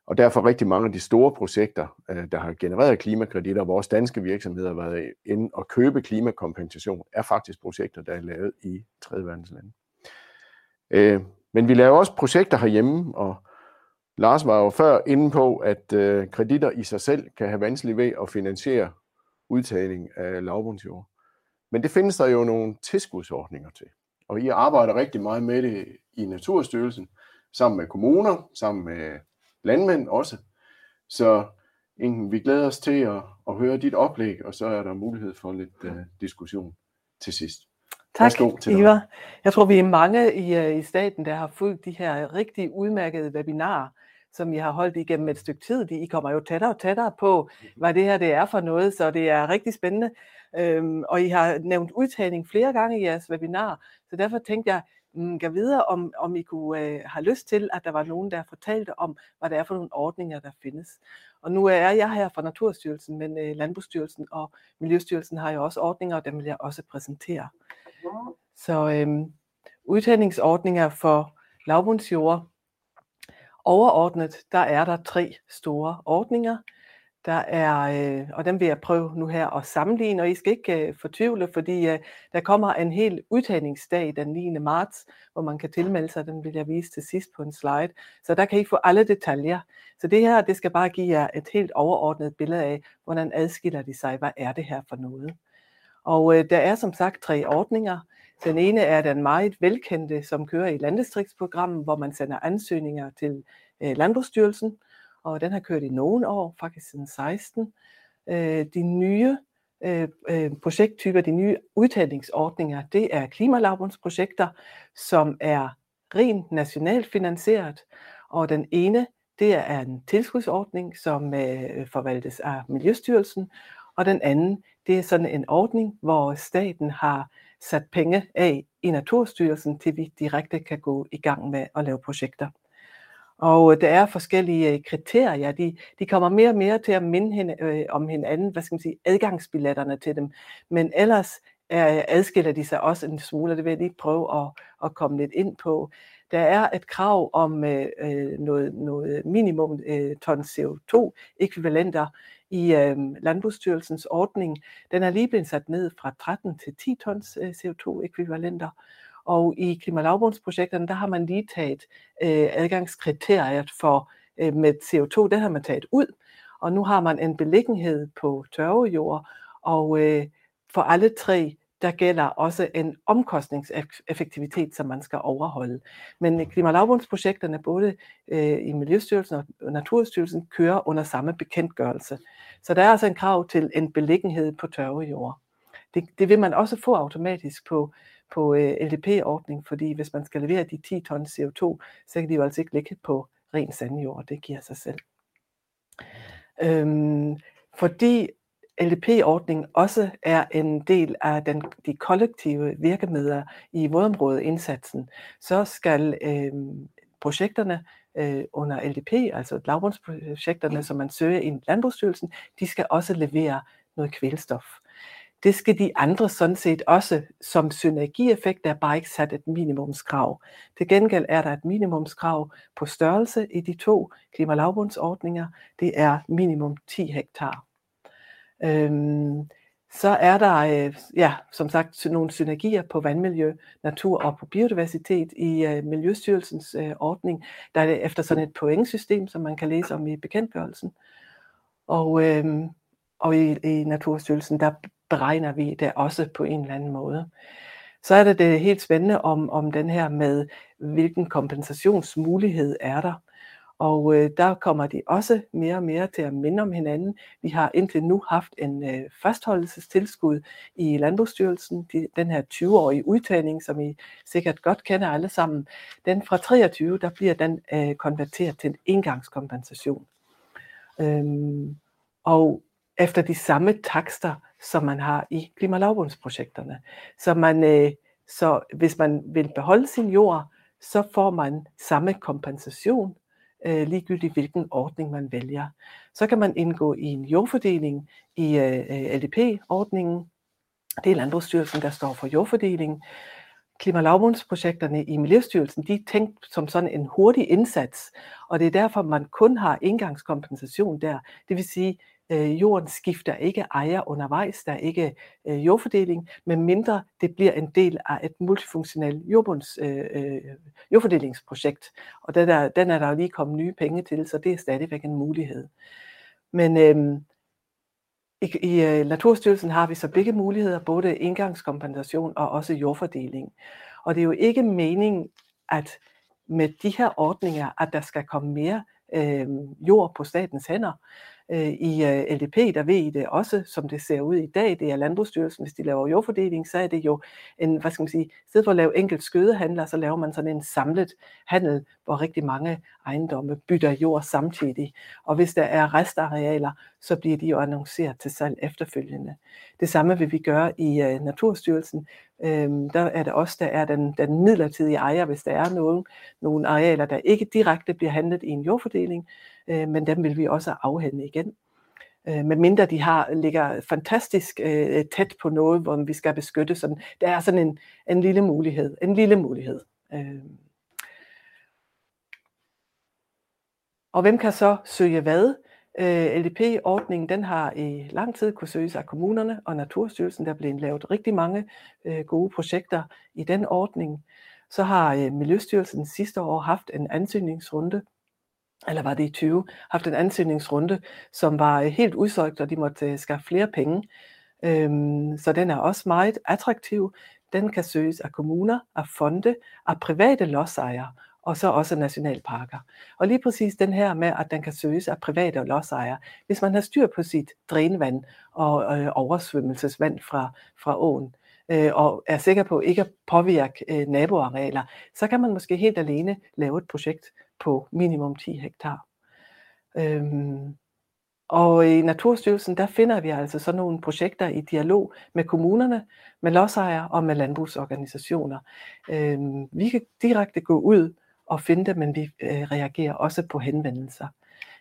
Og derfor rigtig mange af de store projekter, øh, der har genereret klimakreditter, vores danske virksomheder har været inde og købe klimakompensation, er faktisk projekter, der er lavet i tredje verdenslande. Øh, men vi laver også projekter herhjemme, og Lars var jo før inde på, at øh, kreditter i sig selv kan have vanskeligt ved at finansiere udtagning af lavbundsjord. Men det findes der jo nogle tilskudsordninger til. og I arbejder rigtig meget med det i Naturstyrelsen, sammen med kommuner, sammen med landmænd også. Så Ingen, vi glæder os til at, at høre dit oplæg, og så er der mulighed for lidt uh, diskussion til sidst. Tak, Værsgo til Ivar. Jeg tror, vi er mange i, uh, i staten, der har fulgt de her rigtig udmærkede webinarer, som I har holdt igennem et stykke tid. I kommer jo tættere og tættere på, hvad det her det er for noget, så det er rigtig spændende. Øhm, og I har nævnt udtagning flere gange i jeres webinar, så derfor tænkte jeg, mm, kan videre, om, om I kunne øh, have lyst til, at der var nogen, der fortalte om, hvad det er for nogle ordninger, der findes. Og nu er jeg her fra Naturstyrelsen, men øh, Landbrugsstyrelsen og Miljøstyrelsen har jo også ordninger, og dem vil jeg også præsentere. Så øh, udtagningsordninger for lavbundsjord. Overordnet, der er der tre store ordninger. Der er, øh, og dem vil jeg prøve nu her at sammenligne, og I skal ikke øh, fortvivle, fordi øh, der kommer en hel udtagningsdag den 9. marts, hvor man kan tilmelde sig, den vil jeg vise til sidst på en slide. Så der kan I få alle detaljer. Så det her, det skal bare give jer et helt overordnet billede af, hvordan adskiller de sig, hvad er det her for noget. Og øh, der er som sagt tre ordninger. Den ene er den meget velkendte, som kører i landdistriktsprogrammet, hvor man sender ansøgninger til øh, Landbrugsstyrelsen, og den har kørt i nogle år, faktisk siden 16. Øh, de nye øh, øh, projekttyper, de nye udtagningsordninger, det er klimalabundsprojekter, som er rent nationalt finansieret, og den ene, det er en tilskudsordning, som øh, forvaltes af Miljøstyrelsen, og den anden, det er sådan en ordning, hvor staten har sat penge af i Naturstyrelsen, til vi direkte kan gå i gang med at lave projekter. Og øh, der er forskellige øh, kriterier. De, de kommer mere og mere til at minde hende, øh, om hinanden, hvad skal man sige, adgangsbilletterne til dem. Men ellers er, adskiller de sig også en smule, og det vil jeg lige prøve at, at komme lidt ind på. Der er et krav om øh noget, noget minimum øh, ton CO2-ekvivalenter i øh, Landbrugsstyrelsens ordning. Den er lige blevet sat ned fra 13 til 10 tons øh, CO2-ekvivalenter. Og i klimalavbundsprojekterne, der har man lige taget øh, adgangskriteriet for øh, med CO2, det har man taget ud, og nu har man en beliggenhed på tørvejord, og øh, for alle tre, der gælder også en omkostningseffektivitet, som man skal overholde. Men klimalavbundsprojekterne, både øh, i Miljøstyrelsen og Naturstyrelsen, kører under samme bekendtgørelse. Så der er altså en krav til en beliggenhed på tørvejord. Det, det vil man også få automatisk på på øh, LDP-ordning, fordi hvis man skal levere de 10 ton CO2, så kan de jo altså ikke ligge på ren sandjord, det giver sig selv. Øhm, fordi LDP-ordningen også er en del af den, de kollektive virkemidler i vådområdeindsatsen, så skal øh, projekterne øh, under LDP, altså lavbundsprojekterne, som man søger i Landbrugsstyrelsen, de skal også levere noget kvælstof. Det skal de andre sådan set også som synergieffekt, der er bare ikke sat et minimumskrav. Til gengæld er der et minimumskrav på størrelse i de to klimalavbundsordninger. Det er minimum 10 hektar. Øhm, så er der, øh, ja, som sagt, nogle synergier på vandmiljø, natur og på biodiversitet i øh, Miljøstyrelsens øh, ordning. Der er det efter sådan et pointsystem, som man kan læse om i bekendtgørelsen. Og, øh, og i, i Naturstyrelsen, der beregner vi det også på en eller anden måde. Så er det det helt spændende om, om den her med, hvilken kompensationsmulighed er der. Og øh, der kommer de også mere og mere til at minde om hinanden. Vi har indtil nu haft en øh, fastholdelsestilskud i Landbrugsstyrelsen, de, den her 20-årige udtagning, som I sikkert godt kender alle sammen. Den fra 23, der bliver den øh, konverteret til en engangskompensation. Øhm, og efter de samme takster, som man har i klimalavbundsprojekterne. Så, man, øh, så hvis man vil beholde sin jord, så får man samme kompensation, øh, ligegyldigt hvilken ordning man vælger. Så kan man indgå i en jordfordeling i øh, LDP-ordningen. Det er Landbrugsstyrelsen, der står for jordfordeling. Klimalavbundsprojekterne i Miljøstyrelsen, de er tænkt som sådan en hurtig indsats, og det er derfor, man kun har indgangskompensation der. Det vil sige, øh, jorden skifter ikke ejer undervejs, der er ikke øh, jordfordeling, men mindre det bliver en del af et multifunktionelt jordbunds, øh, øh, jordfordelingsprojekt. Og den er, den er der jo lige kommet nye penge til, så det er stadigvæk en mulighed. Men øh, i, i øh, Naturstyrelsen har vi så begge muligheder, både indgangskompensation og også jordfordeling. Og det er jo ikke meningen, at med de her ordninger, at der skal komme mere øh, jord på statens hænder. Øh, I øh, LDP, der ved I det også, som det ser ud i dag, det er Landbrugsstyrelsen, hvis de laver jordfordeling, så er det jo en, hvad skal man sige, i stedet for at lave enkelt skødehandler, så laver man sådan en samlet handel, hvor rigtig mange ejendomme bytter jord samtidig. Og hvis der er restarealer, så bliver de jo annonceret til salg efterfølgende. Det samme vil vi gøre i uh, Naturstyrelsen. Øhm, der er det også, der er den, den midlertidige ejer, hvis der er nogen, nogle arealer, der ikke direkte bliver handlet i en jordfordeling, øh, men dem vil vi også afhænde igen. Øh, mindre de har, ligger fantastisk øh, tæt på noget, hvor vi skal beskytte. Sådan. Der er sådan en, en lille mulighed. En lille mulighed. Øh. Og hvem kan så søge hvad? Øh, LDP-ordningen den har i lang tid kunne søges af kommunerne og Naturstyrelsen. Der er blevet lavet rigtig mange øh, gode projekter i den ordning. Så har øh, Miljøstyrelsen sidste år haft en ansøgningsrunde eller var det i 20, haft en ansøgningsrunde, som var øh, helt udsolgt, og de måtte øh, skaffe flere penge. Øhm, så den er også meget attraktiv. Den kan søges af kommuner, af fonde, af private lodsejere, og så også nationalparker. Og lige præcis den her med, at den kan søges af private lodsejere, hvis man har styr på sit drænvand og øh, oversvømmelsesvand fra, fra åen, øh, og er sikker på ikke at påvirke øh, naboarealer, så kan man måske helt alene lave et projekt, på minimum 10 hektar. Øhm, og i Naturstyrelsen, der finder vi altså sådan nogle projekter i dialog med kommunerne, med lodsejere og med landbrugsorganisationer. Øhm, vi kan direkte gå ud og finde dem, men vi øh, reagerer også på henvendelser.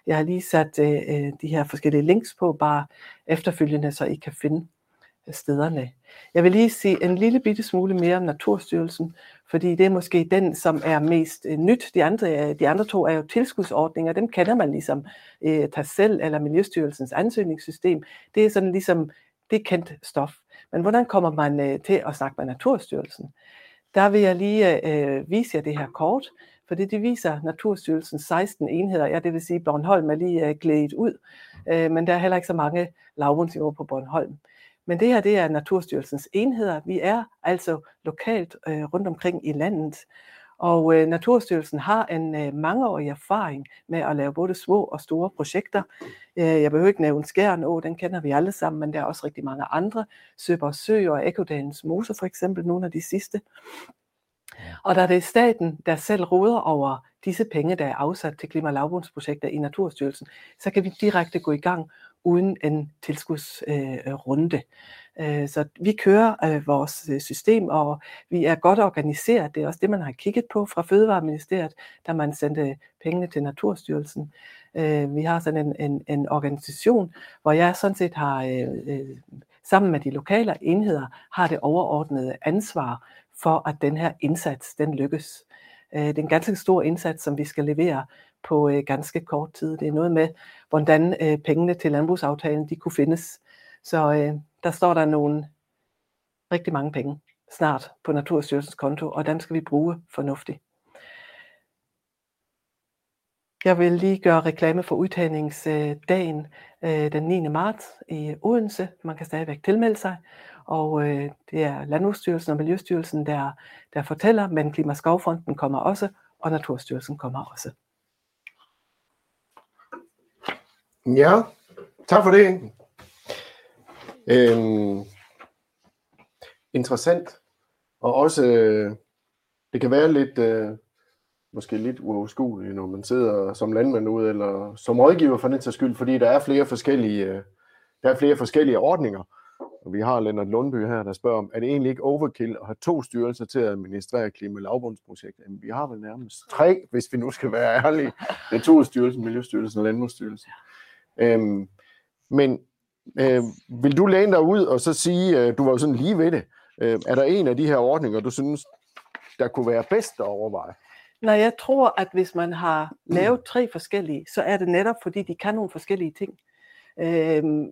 Jeg har lige sat øh, øh de her forskellige links på, bare efterfølgende, så I kan finde stederne. Jeg vil lige sige en lille bitte smule mere om Naturstyrelsen, fordi det er måske den, som er mest øh, nyt. De andre, øh, de andre to er jo tilskudsordninger, dem kender man ligesom øh, selv eller Miljøstyrelsens ansøgningssystem. Det er sådan ligesom, det er kendt stof. Men hvordan kommer man øh, til at snakke med Naturstyrelsen? Der vil jeg lige øh, øh vise jer det her kort, for det, det viser Naturstyrelsens 16 enheder, ja, det vil sige, Bornholm er lige øh, glædet ud, øh, men der er heller ikke så mange lavbundsjord på Bornholm. Men det her, det er Naturstyrelsens enheder. Vi er altså lokalt øh, rundt omkring i landet. Og øh, Naturstyrelsen har en øh, mangeårig erfaring med at lave både små og store projekter. Øh, jeg behøver ikke nævne Skæren Å, den kender vi alle sammen, men der er også rigtig mange andre. Søber Sø og Ekodalens Mose for eksempel, nogle af de sidste. Og da det er staten, der selv råder over disse penge, der er afsat til klima- og lavbundsprojekter i Naturstyrelsen, så kan vi direkte gå i gang uden en tilskudsrunde. Øh, så vi kører øh, vores øh, system, og vi er godt organiseret. Det er også det, man har kigget på fra Fødevareministeriet, da man sendte pengene til Naturstyrelsen. Øh, vi har sådan en, en, en organisation, hvor jeg sådan set har, øh, sammen med de lokale enheder, har det overordnede ansvar for, at den her indsats, den lykkes. Det er en ganske stor indsats, som vi skal levere på øh, ganske kort tid. Det er noget med, hvordan øh, pengene til landbrugsaftalen de kunne findes. Så øh, der står der nogle rigtig mange penge snart på Naturstyrelsens konto, og dem skal vi bruge fornuftigt. Jeg vil lige gøre reklame for udtagningsdagen øh, den 9. marts i Odense. Man kan stadigvæk tilmelde sig, og øh, det er Landbrugsstyrelsen og Miljøstyrelsen, der, der fortæller, men Klimaskovfonden kommer også, og Naturstyrelsen kommer også. Ja, tak for det. Øhm, interessant. Og også, øh, det kan være lidt, øh, måske lidt uoverskueligt, når man sidder som landmand ud, eller som rådgiver for den skyld, fordi der er flere forskellige, øh, der er flere forskellige ordninger. Og vi har Lennart Lundby her, der spørger om, er det egentlig ikke overkill at have to styrelser til at administrere klima- og lavbundsprojekter? Jamen, vi har vel nærmest tre, hvis vi nu skal være ærlige. det to styrelsen, Miljøstyrelsen og Landbrugsstyrelsen. Øhm, men øh, vil du læne dig ud og så sige, øh, du var jo sådan lige ved det, øh, er der en af de her ordninger, du synes, der kunne være bedst at overveje? Nej, jeg tror, at hvis man har lavet tre forskellige, så er det netop, fordi de kan nogle forskellige ting. Øhm,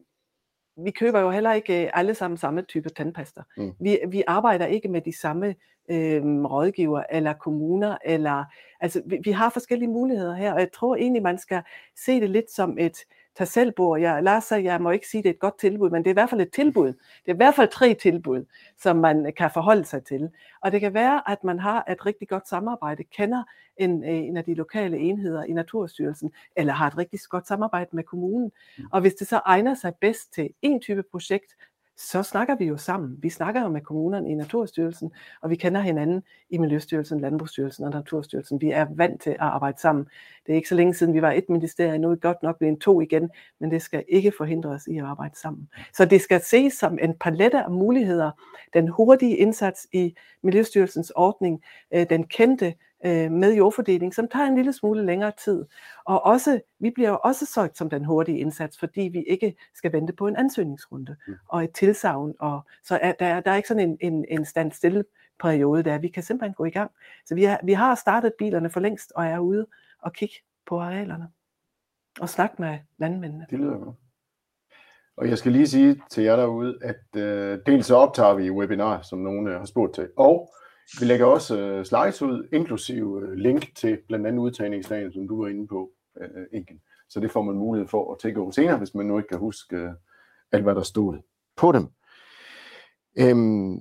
vi køber jo heller ikke øh, alle sammen samme type tandpasta. Mm. Vi, vi arbejder ikke med de samme øh, rådgiver eller kommuner. Eller, altså, vi, vi har forskellige muligheder her, og jeg tror egentlig, man skal se det lidt som et tag selv bord. Jeg, Lars sagde, jeg må ikke sige, det er et godt tilbud, men det er i hvert fald et tilbud. Det er i hvert fald tre tilbud, som man kan forholde sig til. Og det kan være, at man har et rigtig godt samarbejde, kender en, øh, en af de lokale enheder i Naturstyrelsen, eller har et rigtig godt samarbejde med kommunen. Mm. Og hvis det så egner sig bedst til en type projekt, så snakker vi jo sammen. Vi snakker jo med kommunerne i Naturstyrelsen, og vi kender hinanden i Miljøstyrelsen, Landbrugsstyrelsen og Naturstyrelsen. Vi er vant til at arbejde sammen. Det er ikke så længe siden, vi var et ministerie, nu er godt nok blevet to igen, men det skal ikke forhindre os i at arbejde sammen. Så det skal ses som en palette af muligheder. Den hurtige indsats i Miljøstyrelsens ordning, øh, den kendte øh, med jordfordeling, som tager en lille smule længere tid. Og også, vi bliver jo også søgt som den hurtige indsats, fordi vi ikke skal vente på en ansøgningsrunde mm. og et tilsavn. Og, så er, der, der er ikke sådan en, en, en standstille periode der. Vi kan simpelthen gå i gang. Så vi, er, vi har startet bilerne for længst og er ude og kigge på arealerne og snakke med landmændene. Det lyder godt. Og jeg skal lige sige til jer derude, at øh, dels så optager vi webinar, som nogen har spurgt til, og vi lægger også øh, slides ud, inklusive øh, link til blandt andet udtagningsdagen, som du var inde på, øh, Inken. Så det får man mulighed for at tænke over senere, hvis man nu ikke kan huske øh, alt, hvad der stod på dem. Øhm,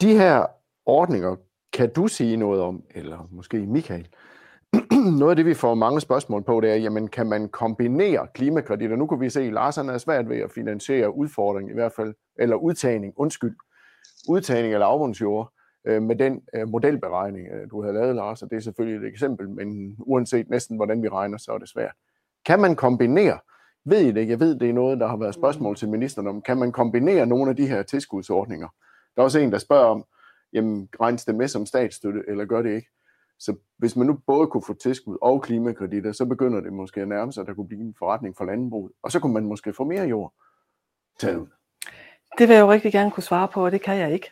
de her ordninger, kan du sige noget om, eller måske Michael, noget af det, vi får mange spørgsmål på, det er, jamen, kan man kombinere klimakreditter? Nu kunne vi se, at Larsen er svært ved at finansiere udfordring, i hvert fald, eller udtagning, undskyld, udtagning af lavbundsjord øh, med den øh, modelberegning, øh, du har lavet, Lars, og det er selvfølgelig et eksempel, men uanset næsten, hvordan vi regner, så er det svært. Kan man kombinere, ved I det, jeg ved, det er noget, der har været spørgsmål til ministeren om, kan man kombinere nogle af de her tilskudsordninger? Der er også en, der spørger om, jamen, regnes det med som statsstøtte, eller gør det ikke? Så hvis man nu både kunne få tilskud og klimakreditter, så begynder det måske at nærme sig, at der kunne blive en forretning for landbruget. Og så kunne man måske få mere jord taget. Det vil jeg jo rigtig gerne kunne svare på, og det kan jeg ikke.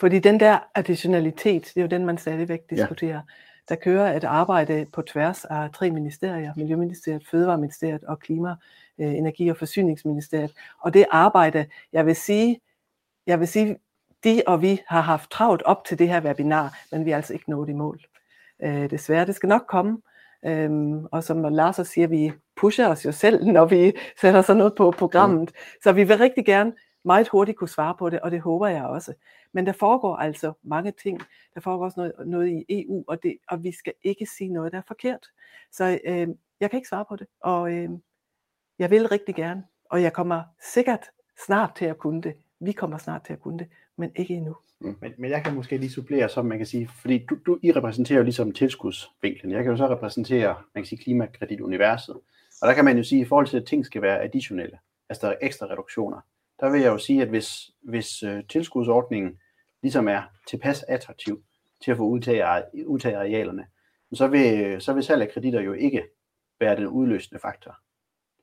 Fordi den der additionalitet, det er jo den, man stadigvæk diskuterer. Ja. Der kører et arbejde på tværs af tre ministerier, Miljøministeriet, Fødevareministeriet og Klima, øh, Energi- og Forsyningsministeriet. Og det arbejde, jeg vil sige, jeg vil sige, de og vi har haft travlt op til det her webinar, men vi er altså ikke nået i mål. Øh, desværre, det skal nok komme. Øhm, og som Lars siger, vi pusher os jo selv, når vi sætter sådan noget på programmet. Mm. Så vi vil rigtig gerne meget hurtigt kunne svare på det, og det håber jeg også. Men der foregår altså mange ting. Der foregår også noget, noget i EU, og, det, og vi skal ikke sige noget, der er forkert. Så øh, jeg kan ikke svare på det, og øh, jeg vil rigtig gerne, og jeg kommer sikkert snart til at kunne det. Vi kommer snart til at kunne det, men ikke endnu. Mm. Men, men jeg kan måske lige supplere, som man kan sige, fordi du, du I repræsenterer jo ligesom tilskudsvinklen. Jeg kan jo så repræsentere, man kan sige, klimakredituniverset. Og der kan man jo sige, at i forhold til, at ting skal være additionelle, altså der er ekstra reduktioner, der vil jeg jo sige, at hvis, hvis øh, tilskudsordningen ligesom er tilpas attraktiv til at få udtaget, udtaget arealerne, så vil, så vil salg af kreditter jo ikke være den udløsende faktor.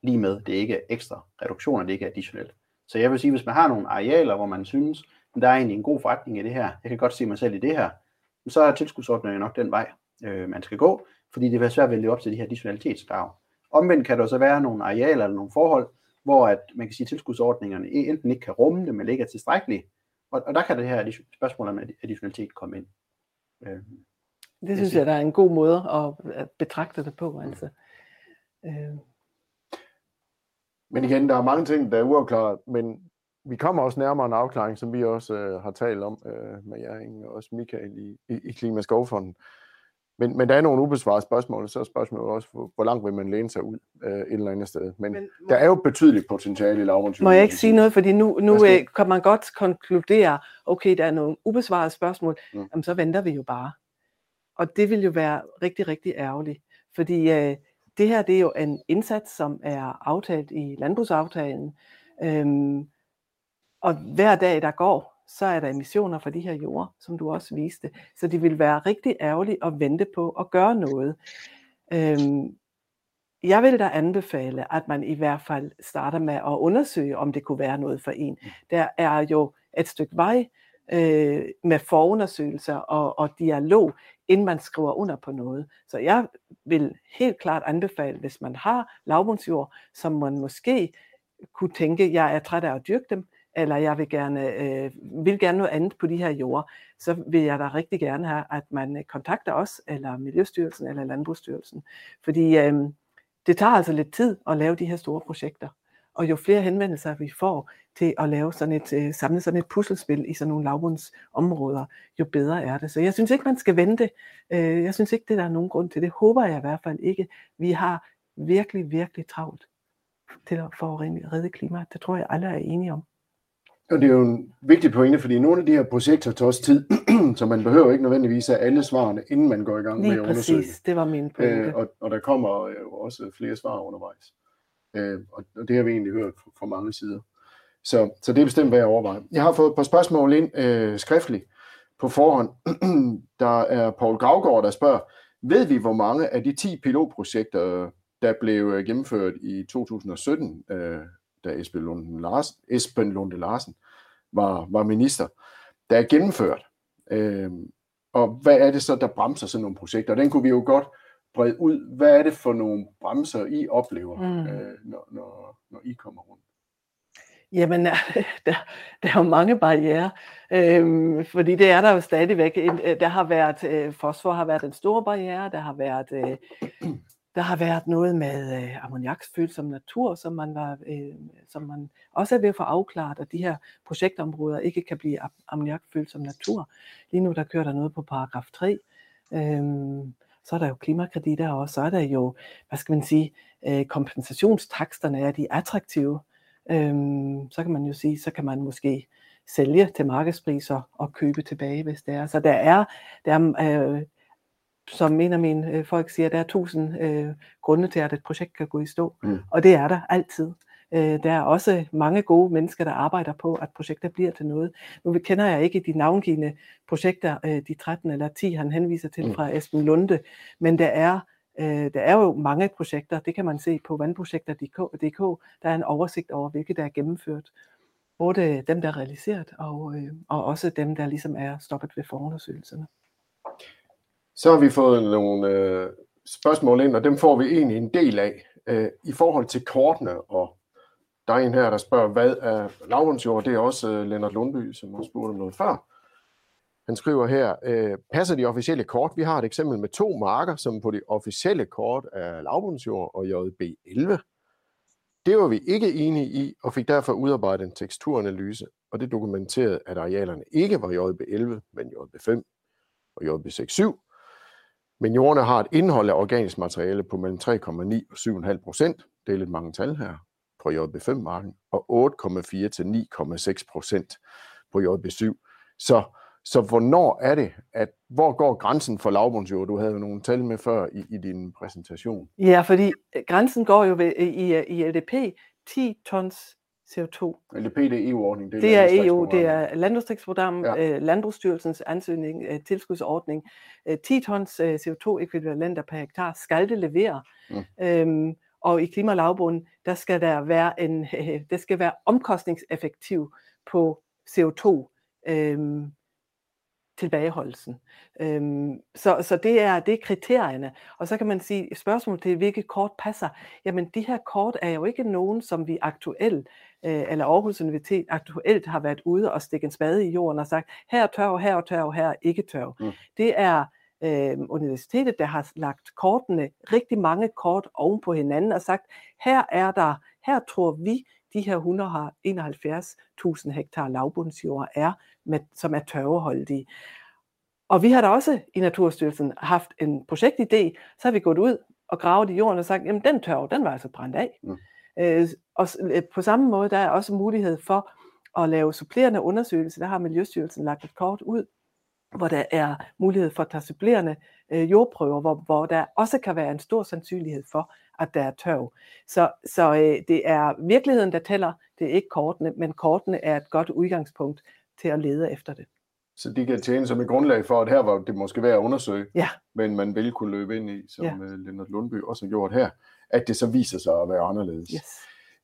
Lige med, det er ikke ekstra reduktioner, det er ikke additionelt. Så jeg vil sige, hvis man har nogle arealer, hvor man synes, at der er egentlig en god forretning i det her, jeg kan godt se mig selv i det her, så er tilskudsordningen nok den vej, øh, man skal gå, fordi det vil være svært at leve op til de her additionalitetskrav. Omvendt kan der så være nogle arealer eller nogle forhold, hvor at man kan sige, at tilskudsordningerne enten ikke kan rumme det, men ikke er tilstrækkelige. Og, og der kan det her spørgsmål om additionalitet komme ind. Øh, det synes jeg, der er en god måde at betragte det på. Altså. Øh. Men igen, der er mange ting, der er uafklaret, men vi kommer også nærmere en afklaring, som vi også øh, har talt om øh, med jer, og også Michael i, i, i Klimaskovfonden. Men, men der er nogle ubesvarede spørgsmål, så er spørgsmålet også, hvor, hvor langt vil man læne sig ud øh, et eller andet sted. Men, men der er jo betydeligt potentiale i lavmontyrene. Må jeg ikke sige noget, fordi nu, nu øh, kan man godt konkludere, okay, der er nogle ubesvarede spørgsmål, mm. jamen så venter vi jo bare. Og det vil jo være rigtig, rigtig ærgerligt, fordi øh, det her det er jo en indsats, som er aftalt i landbrugsaftalen, øhm, og hver dag, der går, så er der emissioner fra de her jorder, som du også viste. Så det vil være rigtig ærgerligt at vente på at gøre noget. Øhm, jeg vil da anbefale, at man i hvert fald starter med at undersøge, om det kunne være noget for en. Mm. Der er jo et stykke vej øh, med forundersøgelser og, og dialog, inden man skriver under på noget. Så jeg vil helt klart anbefale, hvis man har lavbundsjord, som man måske kunne tænke, jeg er træt af at dyrke dem, eller jeg vil gerne, øh, vil gerne noget andet på de her jorder, så vil jeg da rigtig gerne have, at man øh, kontakter os, eller Miljøstyrelsen, eller Landbrugsstyrelsen. Fordi øh, det tager altså lidt tid at lave de her store projekter. Og jo flere henvendelser vi får til at lave sådan et, øh, samle sådan et puslespil i sådan nogle lavbundsområder, jo bedre er det. Så jeg synes ikke, man skal vente. Øh, jeg synes ikke, det der er nogen grund til det. Håber jeg i hvert fald ikke. Vi har virkelig, virkelig travlt til at få redde klimaet. Det tror jeg alle er enige om. Og det er jo en vigtig pointe, fordi nogle af de her projekter tager også tid, så man behøver ikke nødvendigvis have alle svarene, inden man går i gang Lige med at undersøge. præcis, det var min pointe. Øh, og, og der kommer jo også flere svar undervejs. Øh, og, og det har vi egentlig hørt fra, mange sider. Så, så det er bestemt værd at overveje. Jeg har fået et par spørgsmål ind øh, skriftligt på forhånd. der er Paul Gravgaard, der spørger, ved vi, hvor mange af de 10 pilotprojekter, der blev øh, gennemført i 2017, øh, da Esben Lunde Larsen, Esben Lunde Larsen var, var minister, der er gennemført? Øh, og hvad er det så, der bremser sådan nogle projekter? Den kunne vi jo godt brede ud. Hvad er det for nogle bremser, I oplever, Mm. øh, når, når, når I kommer rundt? Jamen, der, der er jo mange barriere, øhm, fordi det er der jo stadigvæk. Øh, Der har været, øh, fosfor har været en stor barriere, der har været, øh, der har været noget med øh, ammoniaksfølsom natur, som man, var, øh, som man også er ved at få afklaret, at de her projektområder ikke kan blive ammoniakfølsom natur. Lige nu der kører der noget på paragraf 3. Øh, så er der jo klimakreditter, og så er der jo, hvad skal man sige, øh, kompensationstaksterne, er de attraktive? Øh, så kan man jo sige, så kan man måske sælge til markedspriser og købe tilbage, hvis det er. Så der er, der er øh, som en af mine øh, folk siger, der er tusind øh, grunde til, at et projekt kan gå i stå. Mm. Og det er der altid. Øh, der er også mange gode mennesker, der arbejder på, at projekter bliver til noget. Nu kender jeg ikke de navngivende projekter, øh, de 13 eller 10, han henviser til Mm. fra Esben Lunde, men der er Øh, der er jo mange projekter, det kan man se på vandprojekter.dk. Der er en oversigt over, hvilke der er gennemført. Både dem, der er realiseret, og, øh, og også dem, der ligesom er stoppet ved forundersøgelserne. Så har vi fået nogle øh, spørgsmål ind, og dem får vi egentlig en del af. Øh, I forhold til kortene, og der er en her, der spørger, hvad er lavbundsjord? Det er også øh, Lennart Lundby, som har spurgt om noget før. Han skriver her, øh, passer de officielle kort? Vi har et eksempel med to marker, som på det officielle kort er lavbundsjord og JB11. Det var vi ikke enige i, og fik derfor udarbejdet en teksturanalyse, og det dokumenterede, at arealerne ikke var JB11, men JB5 og JB67. Men jordene har et indhold af organisk materiale på mellem 3,9 og 7,5 procent. Det er lidt mange tal her på JB5-marken, og 8,4 til 9,6 procent på JB7. Så, så hvornår er det, at hvor går grænsen for lavbundsjord? Du havde jo nogle tal med før i, i din præsentation. Ja, fordi grænsen går jo ved, i, i LDP 10 tons CO2. LDP, det er EU-ordning. Det er EU, det er Landdistriktsprogram, Ja. ja. Landbrugsstyrelsens ansøgning, øh, tilskudsordning. Øh, 10 tons øh, CO2-ekvivalenter per hektar skal det levere. Mm. Øhm, og i klimalavbunden, der skal der være en, øh, det skal være omkostningseffektiv på CO2 øhm, tilbageholdelsen. Øhm, så, så det er det er kriterierne. Og så kan man sige, spørgsmål til, hvilke kort passer. Jamen, de her kort er jo ikke nogen, som vi aktuelt, øh, eller Aarhus Universitet aktuelt har været ude og stikke en spade i jorden og sagt, her er tørv, her er tørv, her er ikke tørv. Mm. Det er øh, universitetet, der har lagt kortene, rigtig mange kort oven på hinanden og sagt, her er der, her tror vi, de her 171.000 hektar lavbundsjord er, med, som er tørveholdige. Og vi har da også i Naturstyrelsen haft en projektidé, så har vi gået ud og gravet i jorden og sagt, jamen den tørv, den var altså brændt af. Mm. Øh, og øh, på samme måde, der er også mulighed for at lave supplerende undersøgelser. Der har Miljøstyrelsen lagt et kort ud, hvor der er mulighed for at tage supplerende øh, jordprøver, hvor, hvor der også kan være en stor sandsynlighed for, at der er tørv. Så, så øh, det er virkeligheden, der tæller. Det er ikke kortene, men kortene er et godt udgangspunkt til at lede efter det. Så de kan tjene som et grundlag for, at her var det måske værd at undersøge, Ja. men man vil kunne løbe ind i, som Ja. ja. Lennart Lundby også har gjort her, at det så viser sig at være anderledes. Yes.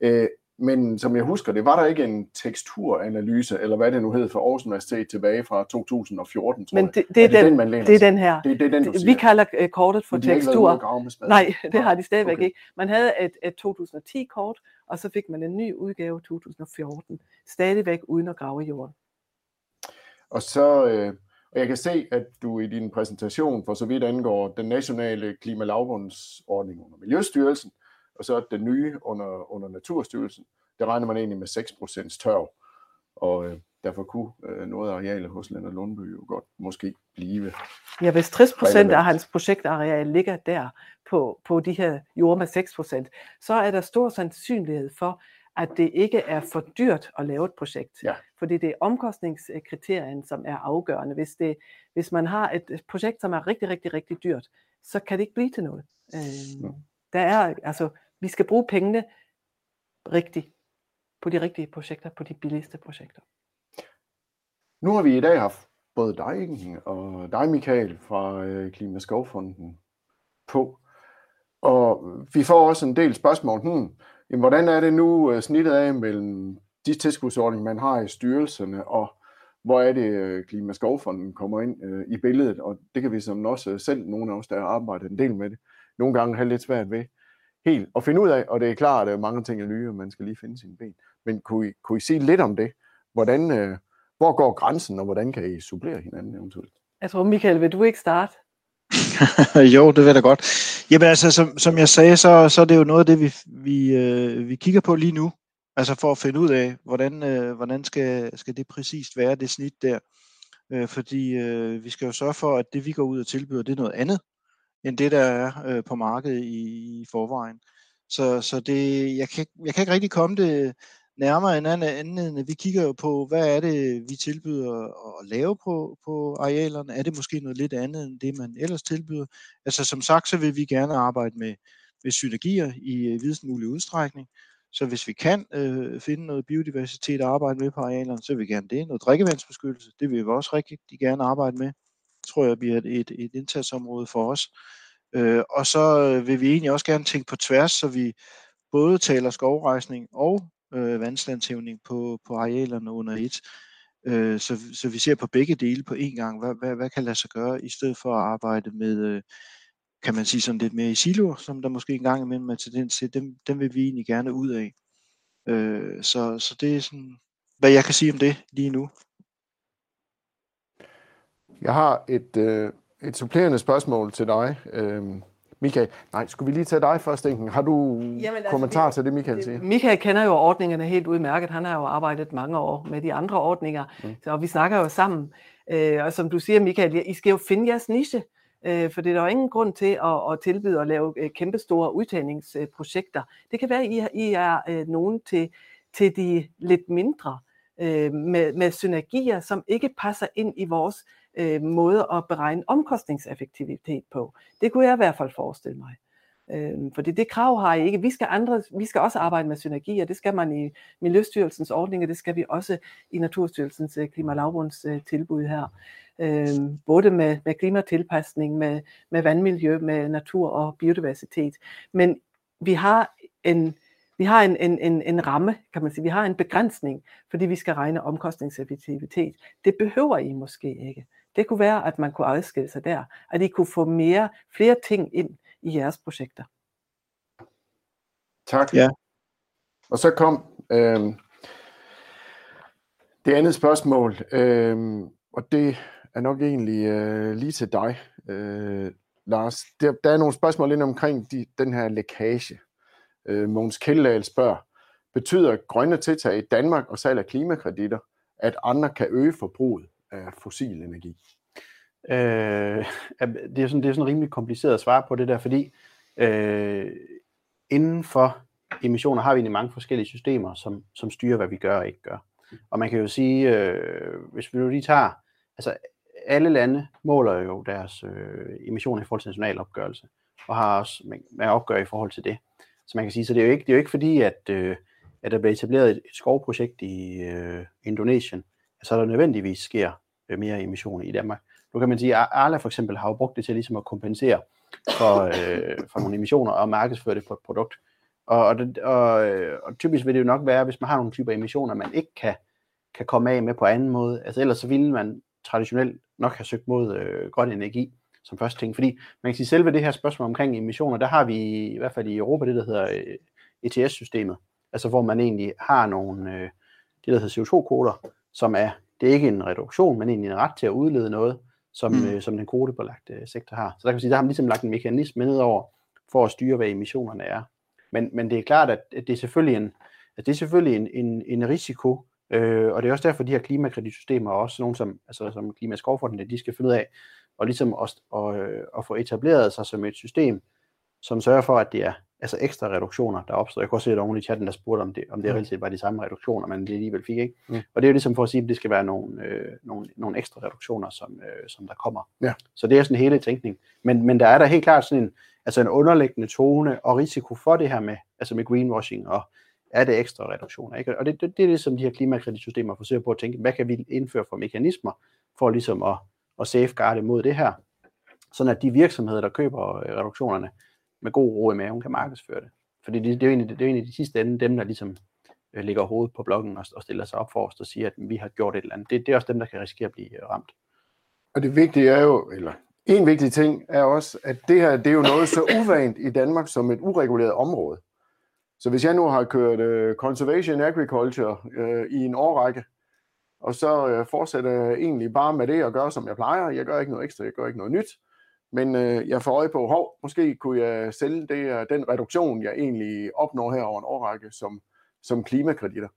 Øh, men som jeg husker det, var der ikke en teksturanalyse, eller hvad det nu hed for Aarhus Universitet tilbage fra 2014, tror Men jeg. det, det, er, det den, den, man læner det er den her. Det, det er den, du siger. Vi kalder øh, kortet for tekstur. Nej, det har de stadigvæk Okay. okay. ikke. Man havde et, et 2010-kort, og så fik man en ny udgave 2014. Stadigvæk uden at grave i jorden. Og så, øh, og jeg kan se, at du i din præsentation, for så vidt angår den nationale klimalavbundsordning under Miljøstyrelsen, og så den nye under, under Naturstyrelsen, der regner man egentlig med 6% tørv. Og øh, derfor kunne øh, noget af arealet hos Lennart Lundby jo godt måske blive. Ja, hvis 60 procent af hans projektareal ligger der på, på de her jord med 6 procent, så er der stor sandsynlighed for, at det ikke er for dyrt at lave et projekt. Ja. Fordi det er omkostningskriterien, som er afgørende. Hvis, det, hvis man har et projekt, som er rigtig, rigtig, rigtig dyrt, så kan det ikke blive til noget. Øh, Mm. der er, altså, vi skal bruge pengene rigtigt på de rigtige projekter, på de billigste projekter. Nu har vi i dag haft både dig Inge, og dig Michael fra øh, Klimaskovfonden på. Og vi får også en del spørgsmål. Hmm, jamen, hvordan er det nu øh, snittet af mellem de tilskudsordninger, man har i styrelserne, og hvor er det øh, Klimaskovfonden kommer ind øh, i billedet? Og det kan vi som også selv, nogle af os, der har arbejdet en del med det, nogle gange have lidt svært ved helt at finde ud af, og det er klart, at mange ting er nye, og man skal lige finde sine ben. Men kunne I, kunne I sige lidt om det? Hvordan, øh, hvor går grænsen, og hvordan kan I supplere hinanden eventuelt? Jeg tror, Michael, vil du ikke starte? jo, det vil jeg da godt. Jamen altså, som, som jeg sagde, så, så er det jo noget af det, vi, vi, øh, vi kigger på lige nu. Altså for at finde ud af, hvordan, øh, hvordan skal, skal det præcist være, det snit der. Øh, fordi øh, vi skal jo sørge for, at det vi går ud og tilbyder, det er noget andet, end det der er øh, på markedet i, i forvejen. Så, så det, jeg, kan, jeg kan ikke rigtig komme det nærmere end andet, anden end, at vi kigger jo på, hvad er det, vi tilbyder at lave på, på arealerne. Er det måske noget lidt andet end det, man ellers tilbyder? Altså som sagt, så vil vi gerne arbejde med, med synergier i øh, videst mulig udstrækning. Så hvis vi kan øh, finde noget biodiversitet at arbejde med på arealerne, så vil vi gerne det. Noget drikkevandsbeskyttelse, det vil vi også rigtig gerne arbejde med tror jeg bliver et, et, et indsatsområde for os. Øh, og så øh, vil vi egentlig også gerne tænke på tværs, så vi både taler skovrejsning og øh, vandstandshævning på, på arealerne under et. Øh, så, så vi ser på begge dele på én gang. Hvad, hvad, hvad kan lade sig gøre, i stedet for at arbejde med, øh, kan man sige sådan lidt mere i siloer, som der måske engang imellem er tendens til, dem, dem vil vi egentlig gerne ud af. Øh, så, så det er sådan, hvad jeg kan sige om det lige nu. Jeg har et, øh, et supplerende spørgsmål til dig, øh, Michael. Nej, skulle vi lige tage dig først, Inken? Har du Jamen, altså, kommentar til det, Michael siger? Michael kender jo ordningerne helt udmærket. Han har jo arbejdet mange år med de andre ordninger, Mm. så vi snakker jo sammen. Øh, og som du siger, Michael, I skal jo finde jeres niche, øh, for det er der jo ingen grund til at, at tilbyde at lave øh, kæmpestore udtagningsprojekter. Det kan være, at I, I er øh, nogen til, til de lidt mindre, øh, med, med synergier, som ikke passer ind i vores øh, måde at beregne omkostningseffektivitet på. Det kunne jeg i hvert fald forestille mig. Øh, fordi det krav har I ikke. Vi skal, andre, vi skal også arbejde med synergier. Det skal man i Miljøstyrelsens ordninger, det skal vi også i Naturstyrelsens øh, klima- øh, tilbud her. Øh, både med, med klimatilpasning, med, med vandmiljø, med natur og biodiversitet. Men vi har en vi har en, en, en, en ramme, kan man sige. Vi har en begrænsning, fordi vi skal regne omkostningseffektivitet. Det behøver I måske ikke. Det kunne være, at man kunne adskille sig der, at I kunne få mere, flere ting ind i jeres projekter. Tak. Ja. Og så kom øh, det andet spørgsmål, øh, og det er nok egentlig øh, lige til dig, øh, Lars. Der, der er nogle spørgsmål ind omkring de, den her lækage. Øh, Mogens Kjeldahl spørger, betyder grønne tiltag i Danmark og salg af klimakreditter, at andre kan øge forbruget af fossil energi? Øh, det, er sådan, det er sådan rimelig kompliceret at svare på det der, fordi øh, inden for emissioner har vi egentlig mange forskellige systemer, som, som styrer, hvad vi gør og ikke gør. Og man kan jo sige, øh, hvis vi nu lige tager, altså alle lande måler jo deres øh, emissioner i forhold til national opgørelse, og har også med, opgør i forhold til det. Så man kan sige, så det er jo ikke, det er jo ikke fordi, at, øh, at der bliver etableret et, et skovprojekt i øh, Indonesien, så der nødvendigvis sker øh, mere emissioner i Danmark. Nu kan man sige, at Arla for eksempel har jo brugt det til ligesom at kompensere for, øh, for nogle emissioner og markedsføre det på et produkt. Og, og, det, og, øh, og typisk vil det jo nok være, hvis man har nogle typer emissioner, man ikke kan, kan komme af med på anden måde. Altså ellers så ville man traditionelt nok have søgt mod øh, grøn energi som første ting. Fordi man kan sige, selve det her spørgsmål omkring emissioner, der har vi i hvert fald i Europa det, der hedder øh, ETS-systemet. Altså hvor man egentlig har nogle, øh, det der hedder CO2-kvoter, som er, det er ikke en reduktion, men egentlig en ret til at udlede noget, som, mm. øh, som den kvotebelagte sektor har. Så der kan man sige, der har man ligesom lagt en mekanisme ned over, for at styre, hvad emissionerne er. Men, men det er klart, at det er selvfølgelig en, at det er selvfølgelig en, en, en risiko, øh, og det er også derfor, at de her klimakreditsystemer, også nogle som, altså, som Klimaskovfonden, de skal finde ud af, og ligesom at, og, at få etableret sig som et system, som sørger for, at det er altså ekstra reduktioner, der opstår. Jeg kunne også se, at nogen i chatten, der spurgte, om det, om det mm. reelt set var de samme reduktioner, men det alligevel fik ikke. Mm. Og det er jo ligesom for at sige, at det skal være nogle, øh, nogle, nogle ekstra reduktioner, som, øh, som der kommer. Ja. Så det er sådan en hele tænkning. Men, men der er der helt klart sådan en, altså en underliggende tone og risiko for det her med, altså med greenwashing og er det ekstra reduktioner. Ikke? Og det, det, det er det, som de her klimakreditsystemer forsøger på at tænke, hvad kan vi indføre for mekanismer for ligesom at, at safeguarde mod det her, sådan at de virksomheder, der køber øh, reduktionerne, med god ro i maven kan markedsføre det. Fordi det, det, er jo egentlig, det er jo egentlig de sidste ende, dem der ligesom øh, ligger hovedet på blokken og, og stiller sig op for os og siger, at vi har gjort et eller andet. Det, det er også dem, der kan risikere at blive øh, ramt. Og det vigtige er jo, eller en vigtig ting er også, at det her det er jo noget så uvant i Danmark som et ureguleret område. Så hvis jeg nu har kørt øh, conservation agriculture øh, i en årrække, og så øh, fortsætter jeg egentlig bare med det og gør, som jeg plejer, jeg gør ikke noget ekstra, jeg gør ikke noget nyt, men uh, jeg får øje på, hov, måske kunne jeg sælge det, uh, den reduktion, jeg egentlig opnår her over en årrække som, som klimakreditter.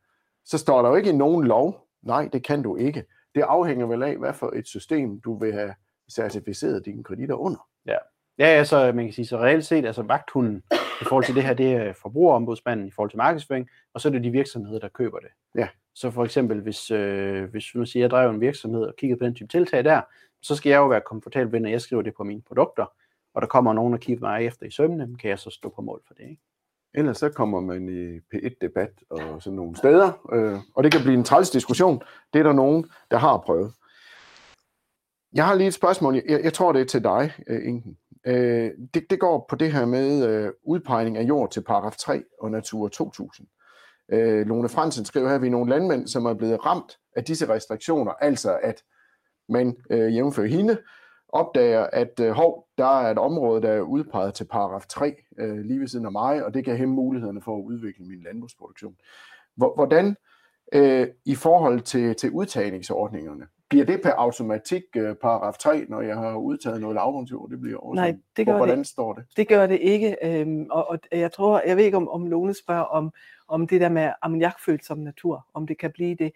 Så står der jo ikke i nogen lov, nej, det kan du ikke. Det afhænger vel af, hvad for et system du vil have certificeret dine kreditter under. Ja. Ja, altså man kan sige, så reelt set, altså vagthunden i forhold til det her, det er forbrugerombudsmanden i forhold til markedsføring, og så er det de virksomheder, der køber det. Ja. Så for eksempel, hvis, øh, hvis nu siger, jeg drev en virksomhed og kigger på den type tiltag der, så skal jeg jo være komfortabel ved, når jeg skriver det på mine produkter, og der kommer nogen og kigger mig efter i sømne, kan jeg så stå på mål for det. Ikke? Ellers så kommer man i P1-debat og sådan nogle steder, øh, og det kan blive en træls diskussion. Det er der nogen, der har prøvet. Jeg har lige et spørgsmål. Jeg, jeg tror, det er til dig, Ingen. Inken. Øh, det, det går på det her med øh, udpegning af jord til paragraf 3 og Natur 2000. Øh, Lone Fransen skriver her, at vi er nogle landmænd, som er blevet ramt af disse restriktioner, altså at man øh, jævnfører hende, opdager, at øh, hov, der er et område, der er udpeget til paragraf 3 øh, lige ved siden af mig, og det kan hæmme mulighederne for at udvikle min landbrugsproduktion. Hvordan øh, i forhold til, til udtagningsordningerne, bliver det per automatik uh, paragraf 3, når jeg har udtaget noget lavbundsjord? Det bliver også. Nej, det gør Hvordan det, står det? Det gør det ikke. Øhm, og, og, jeg tror, jeg ved ikke, om, om Lone spørger om, om det der med ammoniakfølsom natur, om det kan blive det.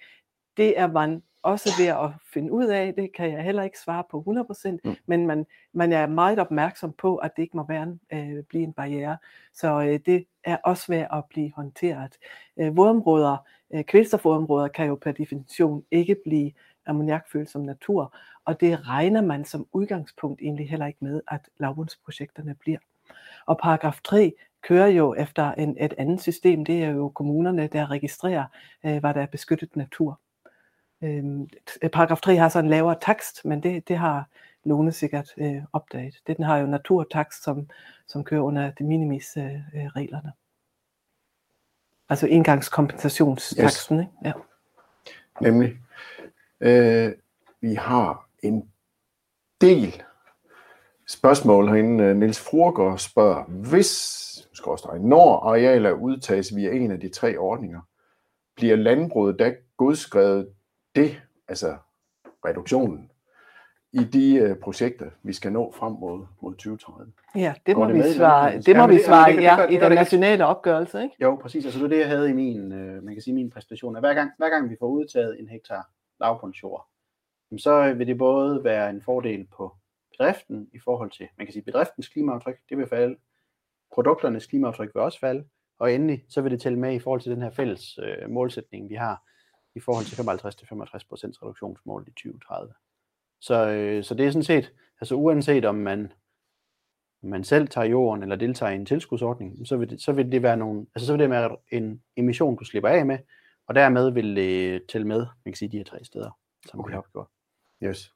Det er man også ved at finde ud af. Det kan jeg heller ikke svare på 100%, mm. men man, man er meget opmærksom på, at det ikke må være, øh, blive en barriere. Så øh, det er også ved at blive håndteret. Øh, vådområder, øh, kvælstofvådområder kan jo per definition ikke blive ammoniakfølsom natur, og det regner man som udgangspunkt egentlig heller ikke med, at lavbundsprojekterne bliver. Og paragraf 3 kører jo efter en, et andet system, det er jo kommunerne, der registrerer, øh, hvad der er beskyttet natur. Øhm, paragraf 3 har så en lavere takst, men det, det har Lone sikkert øh, opdaget. Det, den har jo naturtakst, som, som kører under de minimis øh, øh reglerne. Altså indgangskompensationstaksten, yes. ikke? Ja. Nemlig. Øh, vi har en del spørgsmål herinde. Niels Fruergaard spørger, hvis når arealer udtages via en af de tre ordninger, bliver landbruget da godskrevet det, altså reduktionen, i de uh, projekter, vi skal nå frem mod, mod 2030. Ja, det må det vi svare, det må vi svare ja, i den nationale opgørelse, ikke? Jo, præcis. Altså det er det, jeg havde i min, uh, man kan sige, min præstation. Hver gang, hver gang vi får udtaget en hektar lavbundsjord, så vil det både være en fordel på bedriften i forhold til, man kan sige, bedriftens klimaaftryk, det vil falde, produkternes klimaaftryk vil også falde, og endelig så vil det tælle med i forhold til den her fælles øh, målsætning, vi har i forhold til 55-65% reduktionsmål i 2030. Så, øh, så det er sådan set, altså uanset om man, man selv tager jorden eller deltager i en tilskudsordning, så vil det, så vil det være nogle, altså så vil det være en emission, du slipper af med, og dermed vil det tælle med, man kan sige, de her tre steder, som okay. vi har gjort. Yes.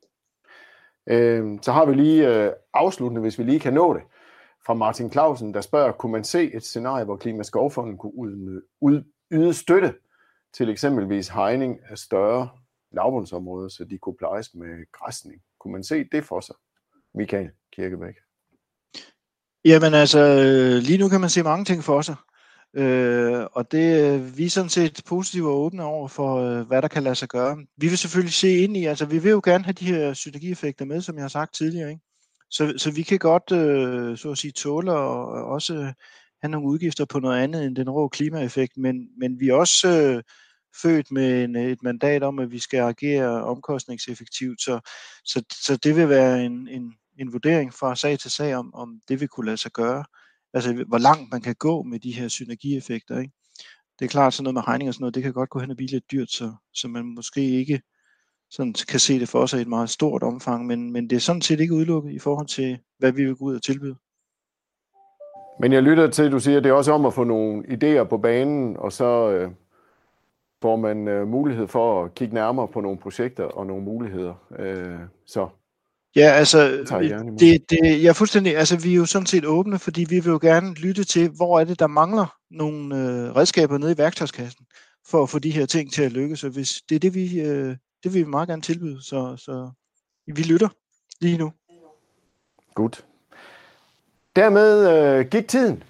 Øh, så har vi lige øh, afsluttende, hvis vi lige kan nå det, fra Martin Clausen, der spørger, kunne man se et scenarie, hvor Klimaskovfonden kunne ud, ud, yde støtte til eksempelvis hegning af større lavbundsområder, så de kunne plejes med græsning. Kunne man se det for sig, Michael Kirkebæk? Jamen altså, øh, lige nu kan man se mange ting for sig. Øh, og det øh, vi er sådan set positive og åbne over for, øh, hvad der kan lade sig gøre. Vi vil selvfølgelig se ind i, altså vi vil jo gerne have de her synergieffekter med, som jeg har sagt tidligere. Ikke? Så, så vi kan godt, øh, så at sige, tåle og også have nogle udgifter på noget andet end den rå klimaeffekt, men, men vi er også øh, født med en, et mandat om, at vi skal agere omkostningseffektivt, så, så, så det vil være en, en, en vurdering fra sag til sag om, om det vil kunne lade sig gøre. Altså, hvor langt man kan gå med de her synergieffekter. Ikke? Det er klart, sådan noget med regning og sådan noget, det kan godt gå hen og blive lidt dyrt, så, så man måske ikke sådan kan se det for sig i et meget stort omfang, men, men det er sådan set ikke udelukket i forhold til, hvad vi vil gå ud og tilbyde. Men jeg lytter til, at du siger, at det er også om at få nogle idéer på banen, og så øh, får man øh, mulighed for at kigge nærmere på nogle projekter og nogle muligheder. Øh, så Ja, altså, det, det, jeg er fuldstændig, altså vi er jo sådan set åbne, fordi vi vil jo gerne lytte til, hvor er det, der mangler nogle øh, redskaber nede i værktøjskassen, for at få de her ting til at lykkes, og hvis det er det, vi, øh, det vil vi meget gerne tilbyde, så, så vi lytter lige nu. Godt. Dermed øh, gik tiden.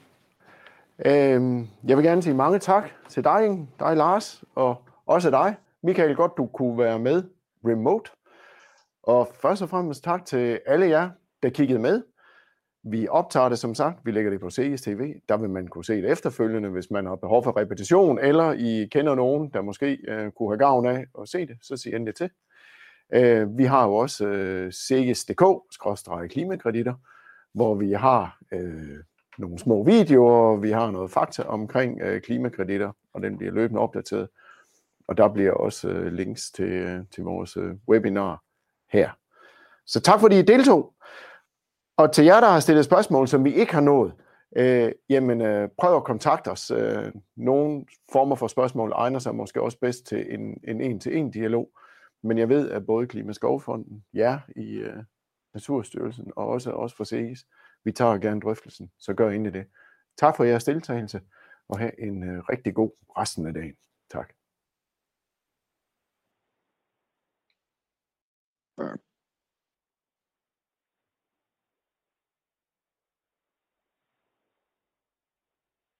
Øh, jeg vil gerne sige mange tak til dig, dig Lars, og også dig, Michael, godt du kunne være med remote. Og først og fremmest tak til alle jer, der kiggede med. Vi optager det som sagt, vi lægger det på CSTV. Der vil man kunne se det efterfølgende, hvis man har behov for repetition, eller I kender nogen, der måske øh, kunne have gavn af at se det, så sig endelig til. Øh, vi har jo også øh, CS.dk-klimakreditter, hvor vi har øh, nogle små videoer, vi har noget fakta omkring øh, klimakreditter, og den bliver løbende opdateret. Og der bliver også øh, links til, øh, til vores øh, webinar her. Så tak fordi I deltog. Og til jer, der har stillet spørgsmål, som vi ikke har nået, øh, jamen øh, prøv at kontakte os. Øh, nogle former for spørgsmål egner sig måske også bedst til en, en-til-en dialog. Men jeg ved, at både Klimaskovfonden, jer i øh, Naturstyrelsen og også os for CES, vi tager gerne drøftelsen, så gør endelig det. Tak for jeres deltagelse, og have en øh, rigtig god resten af dagen. Tak.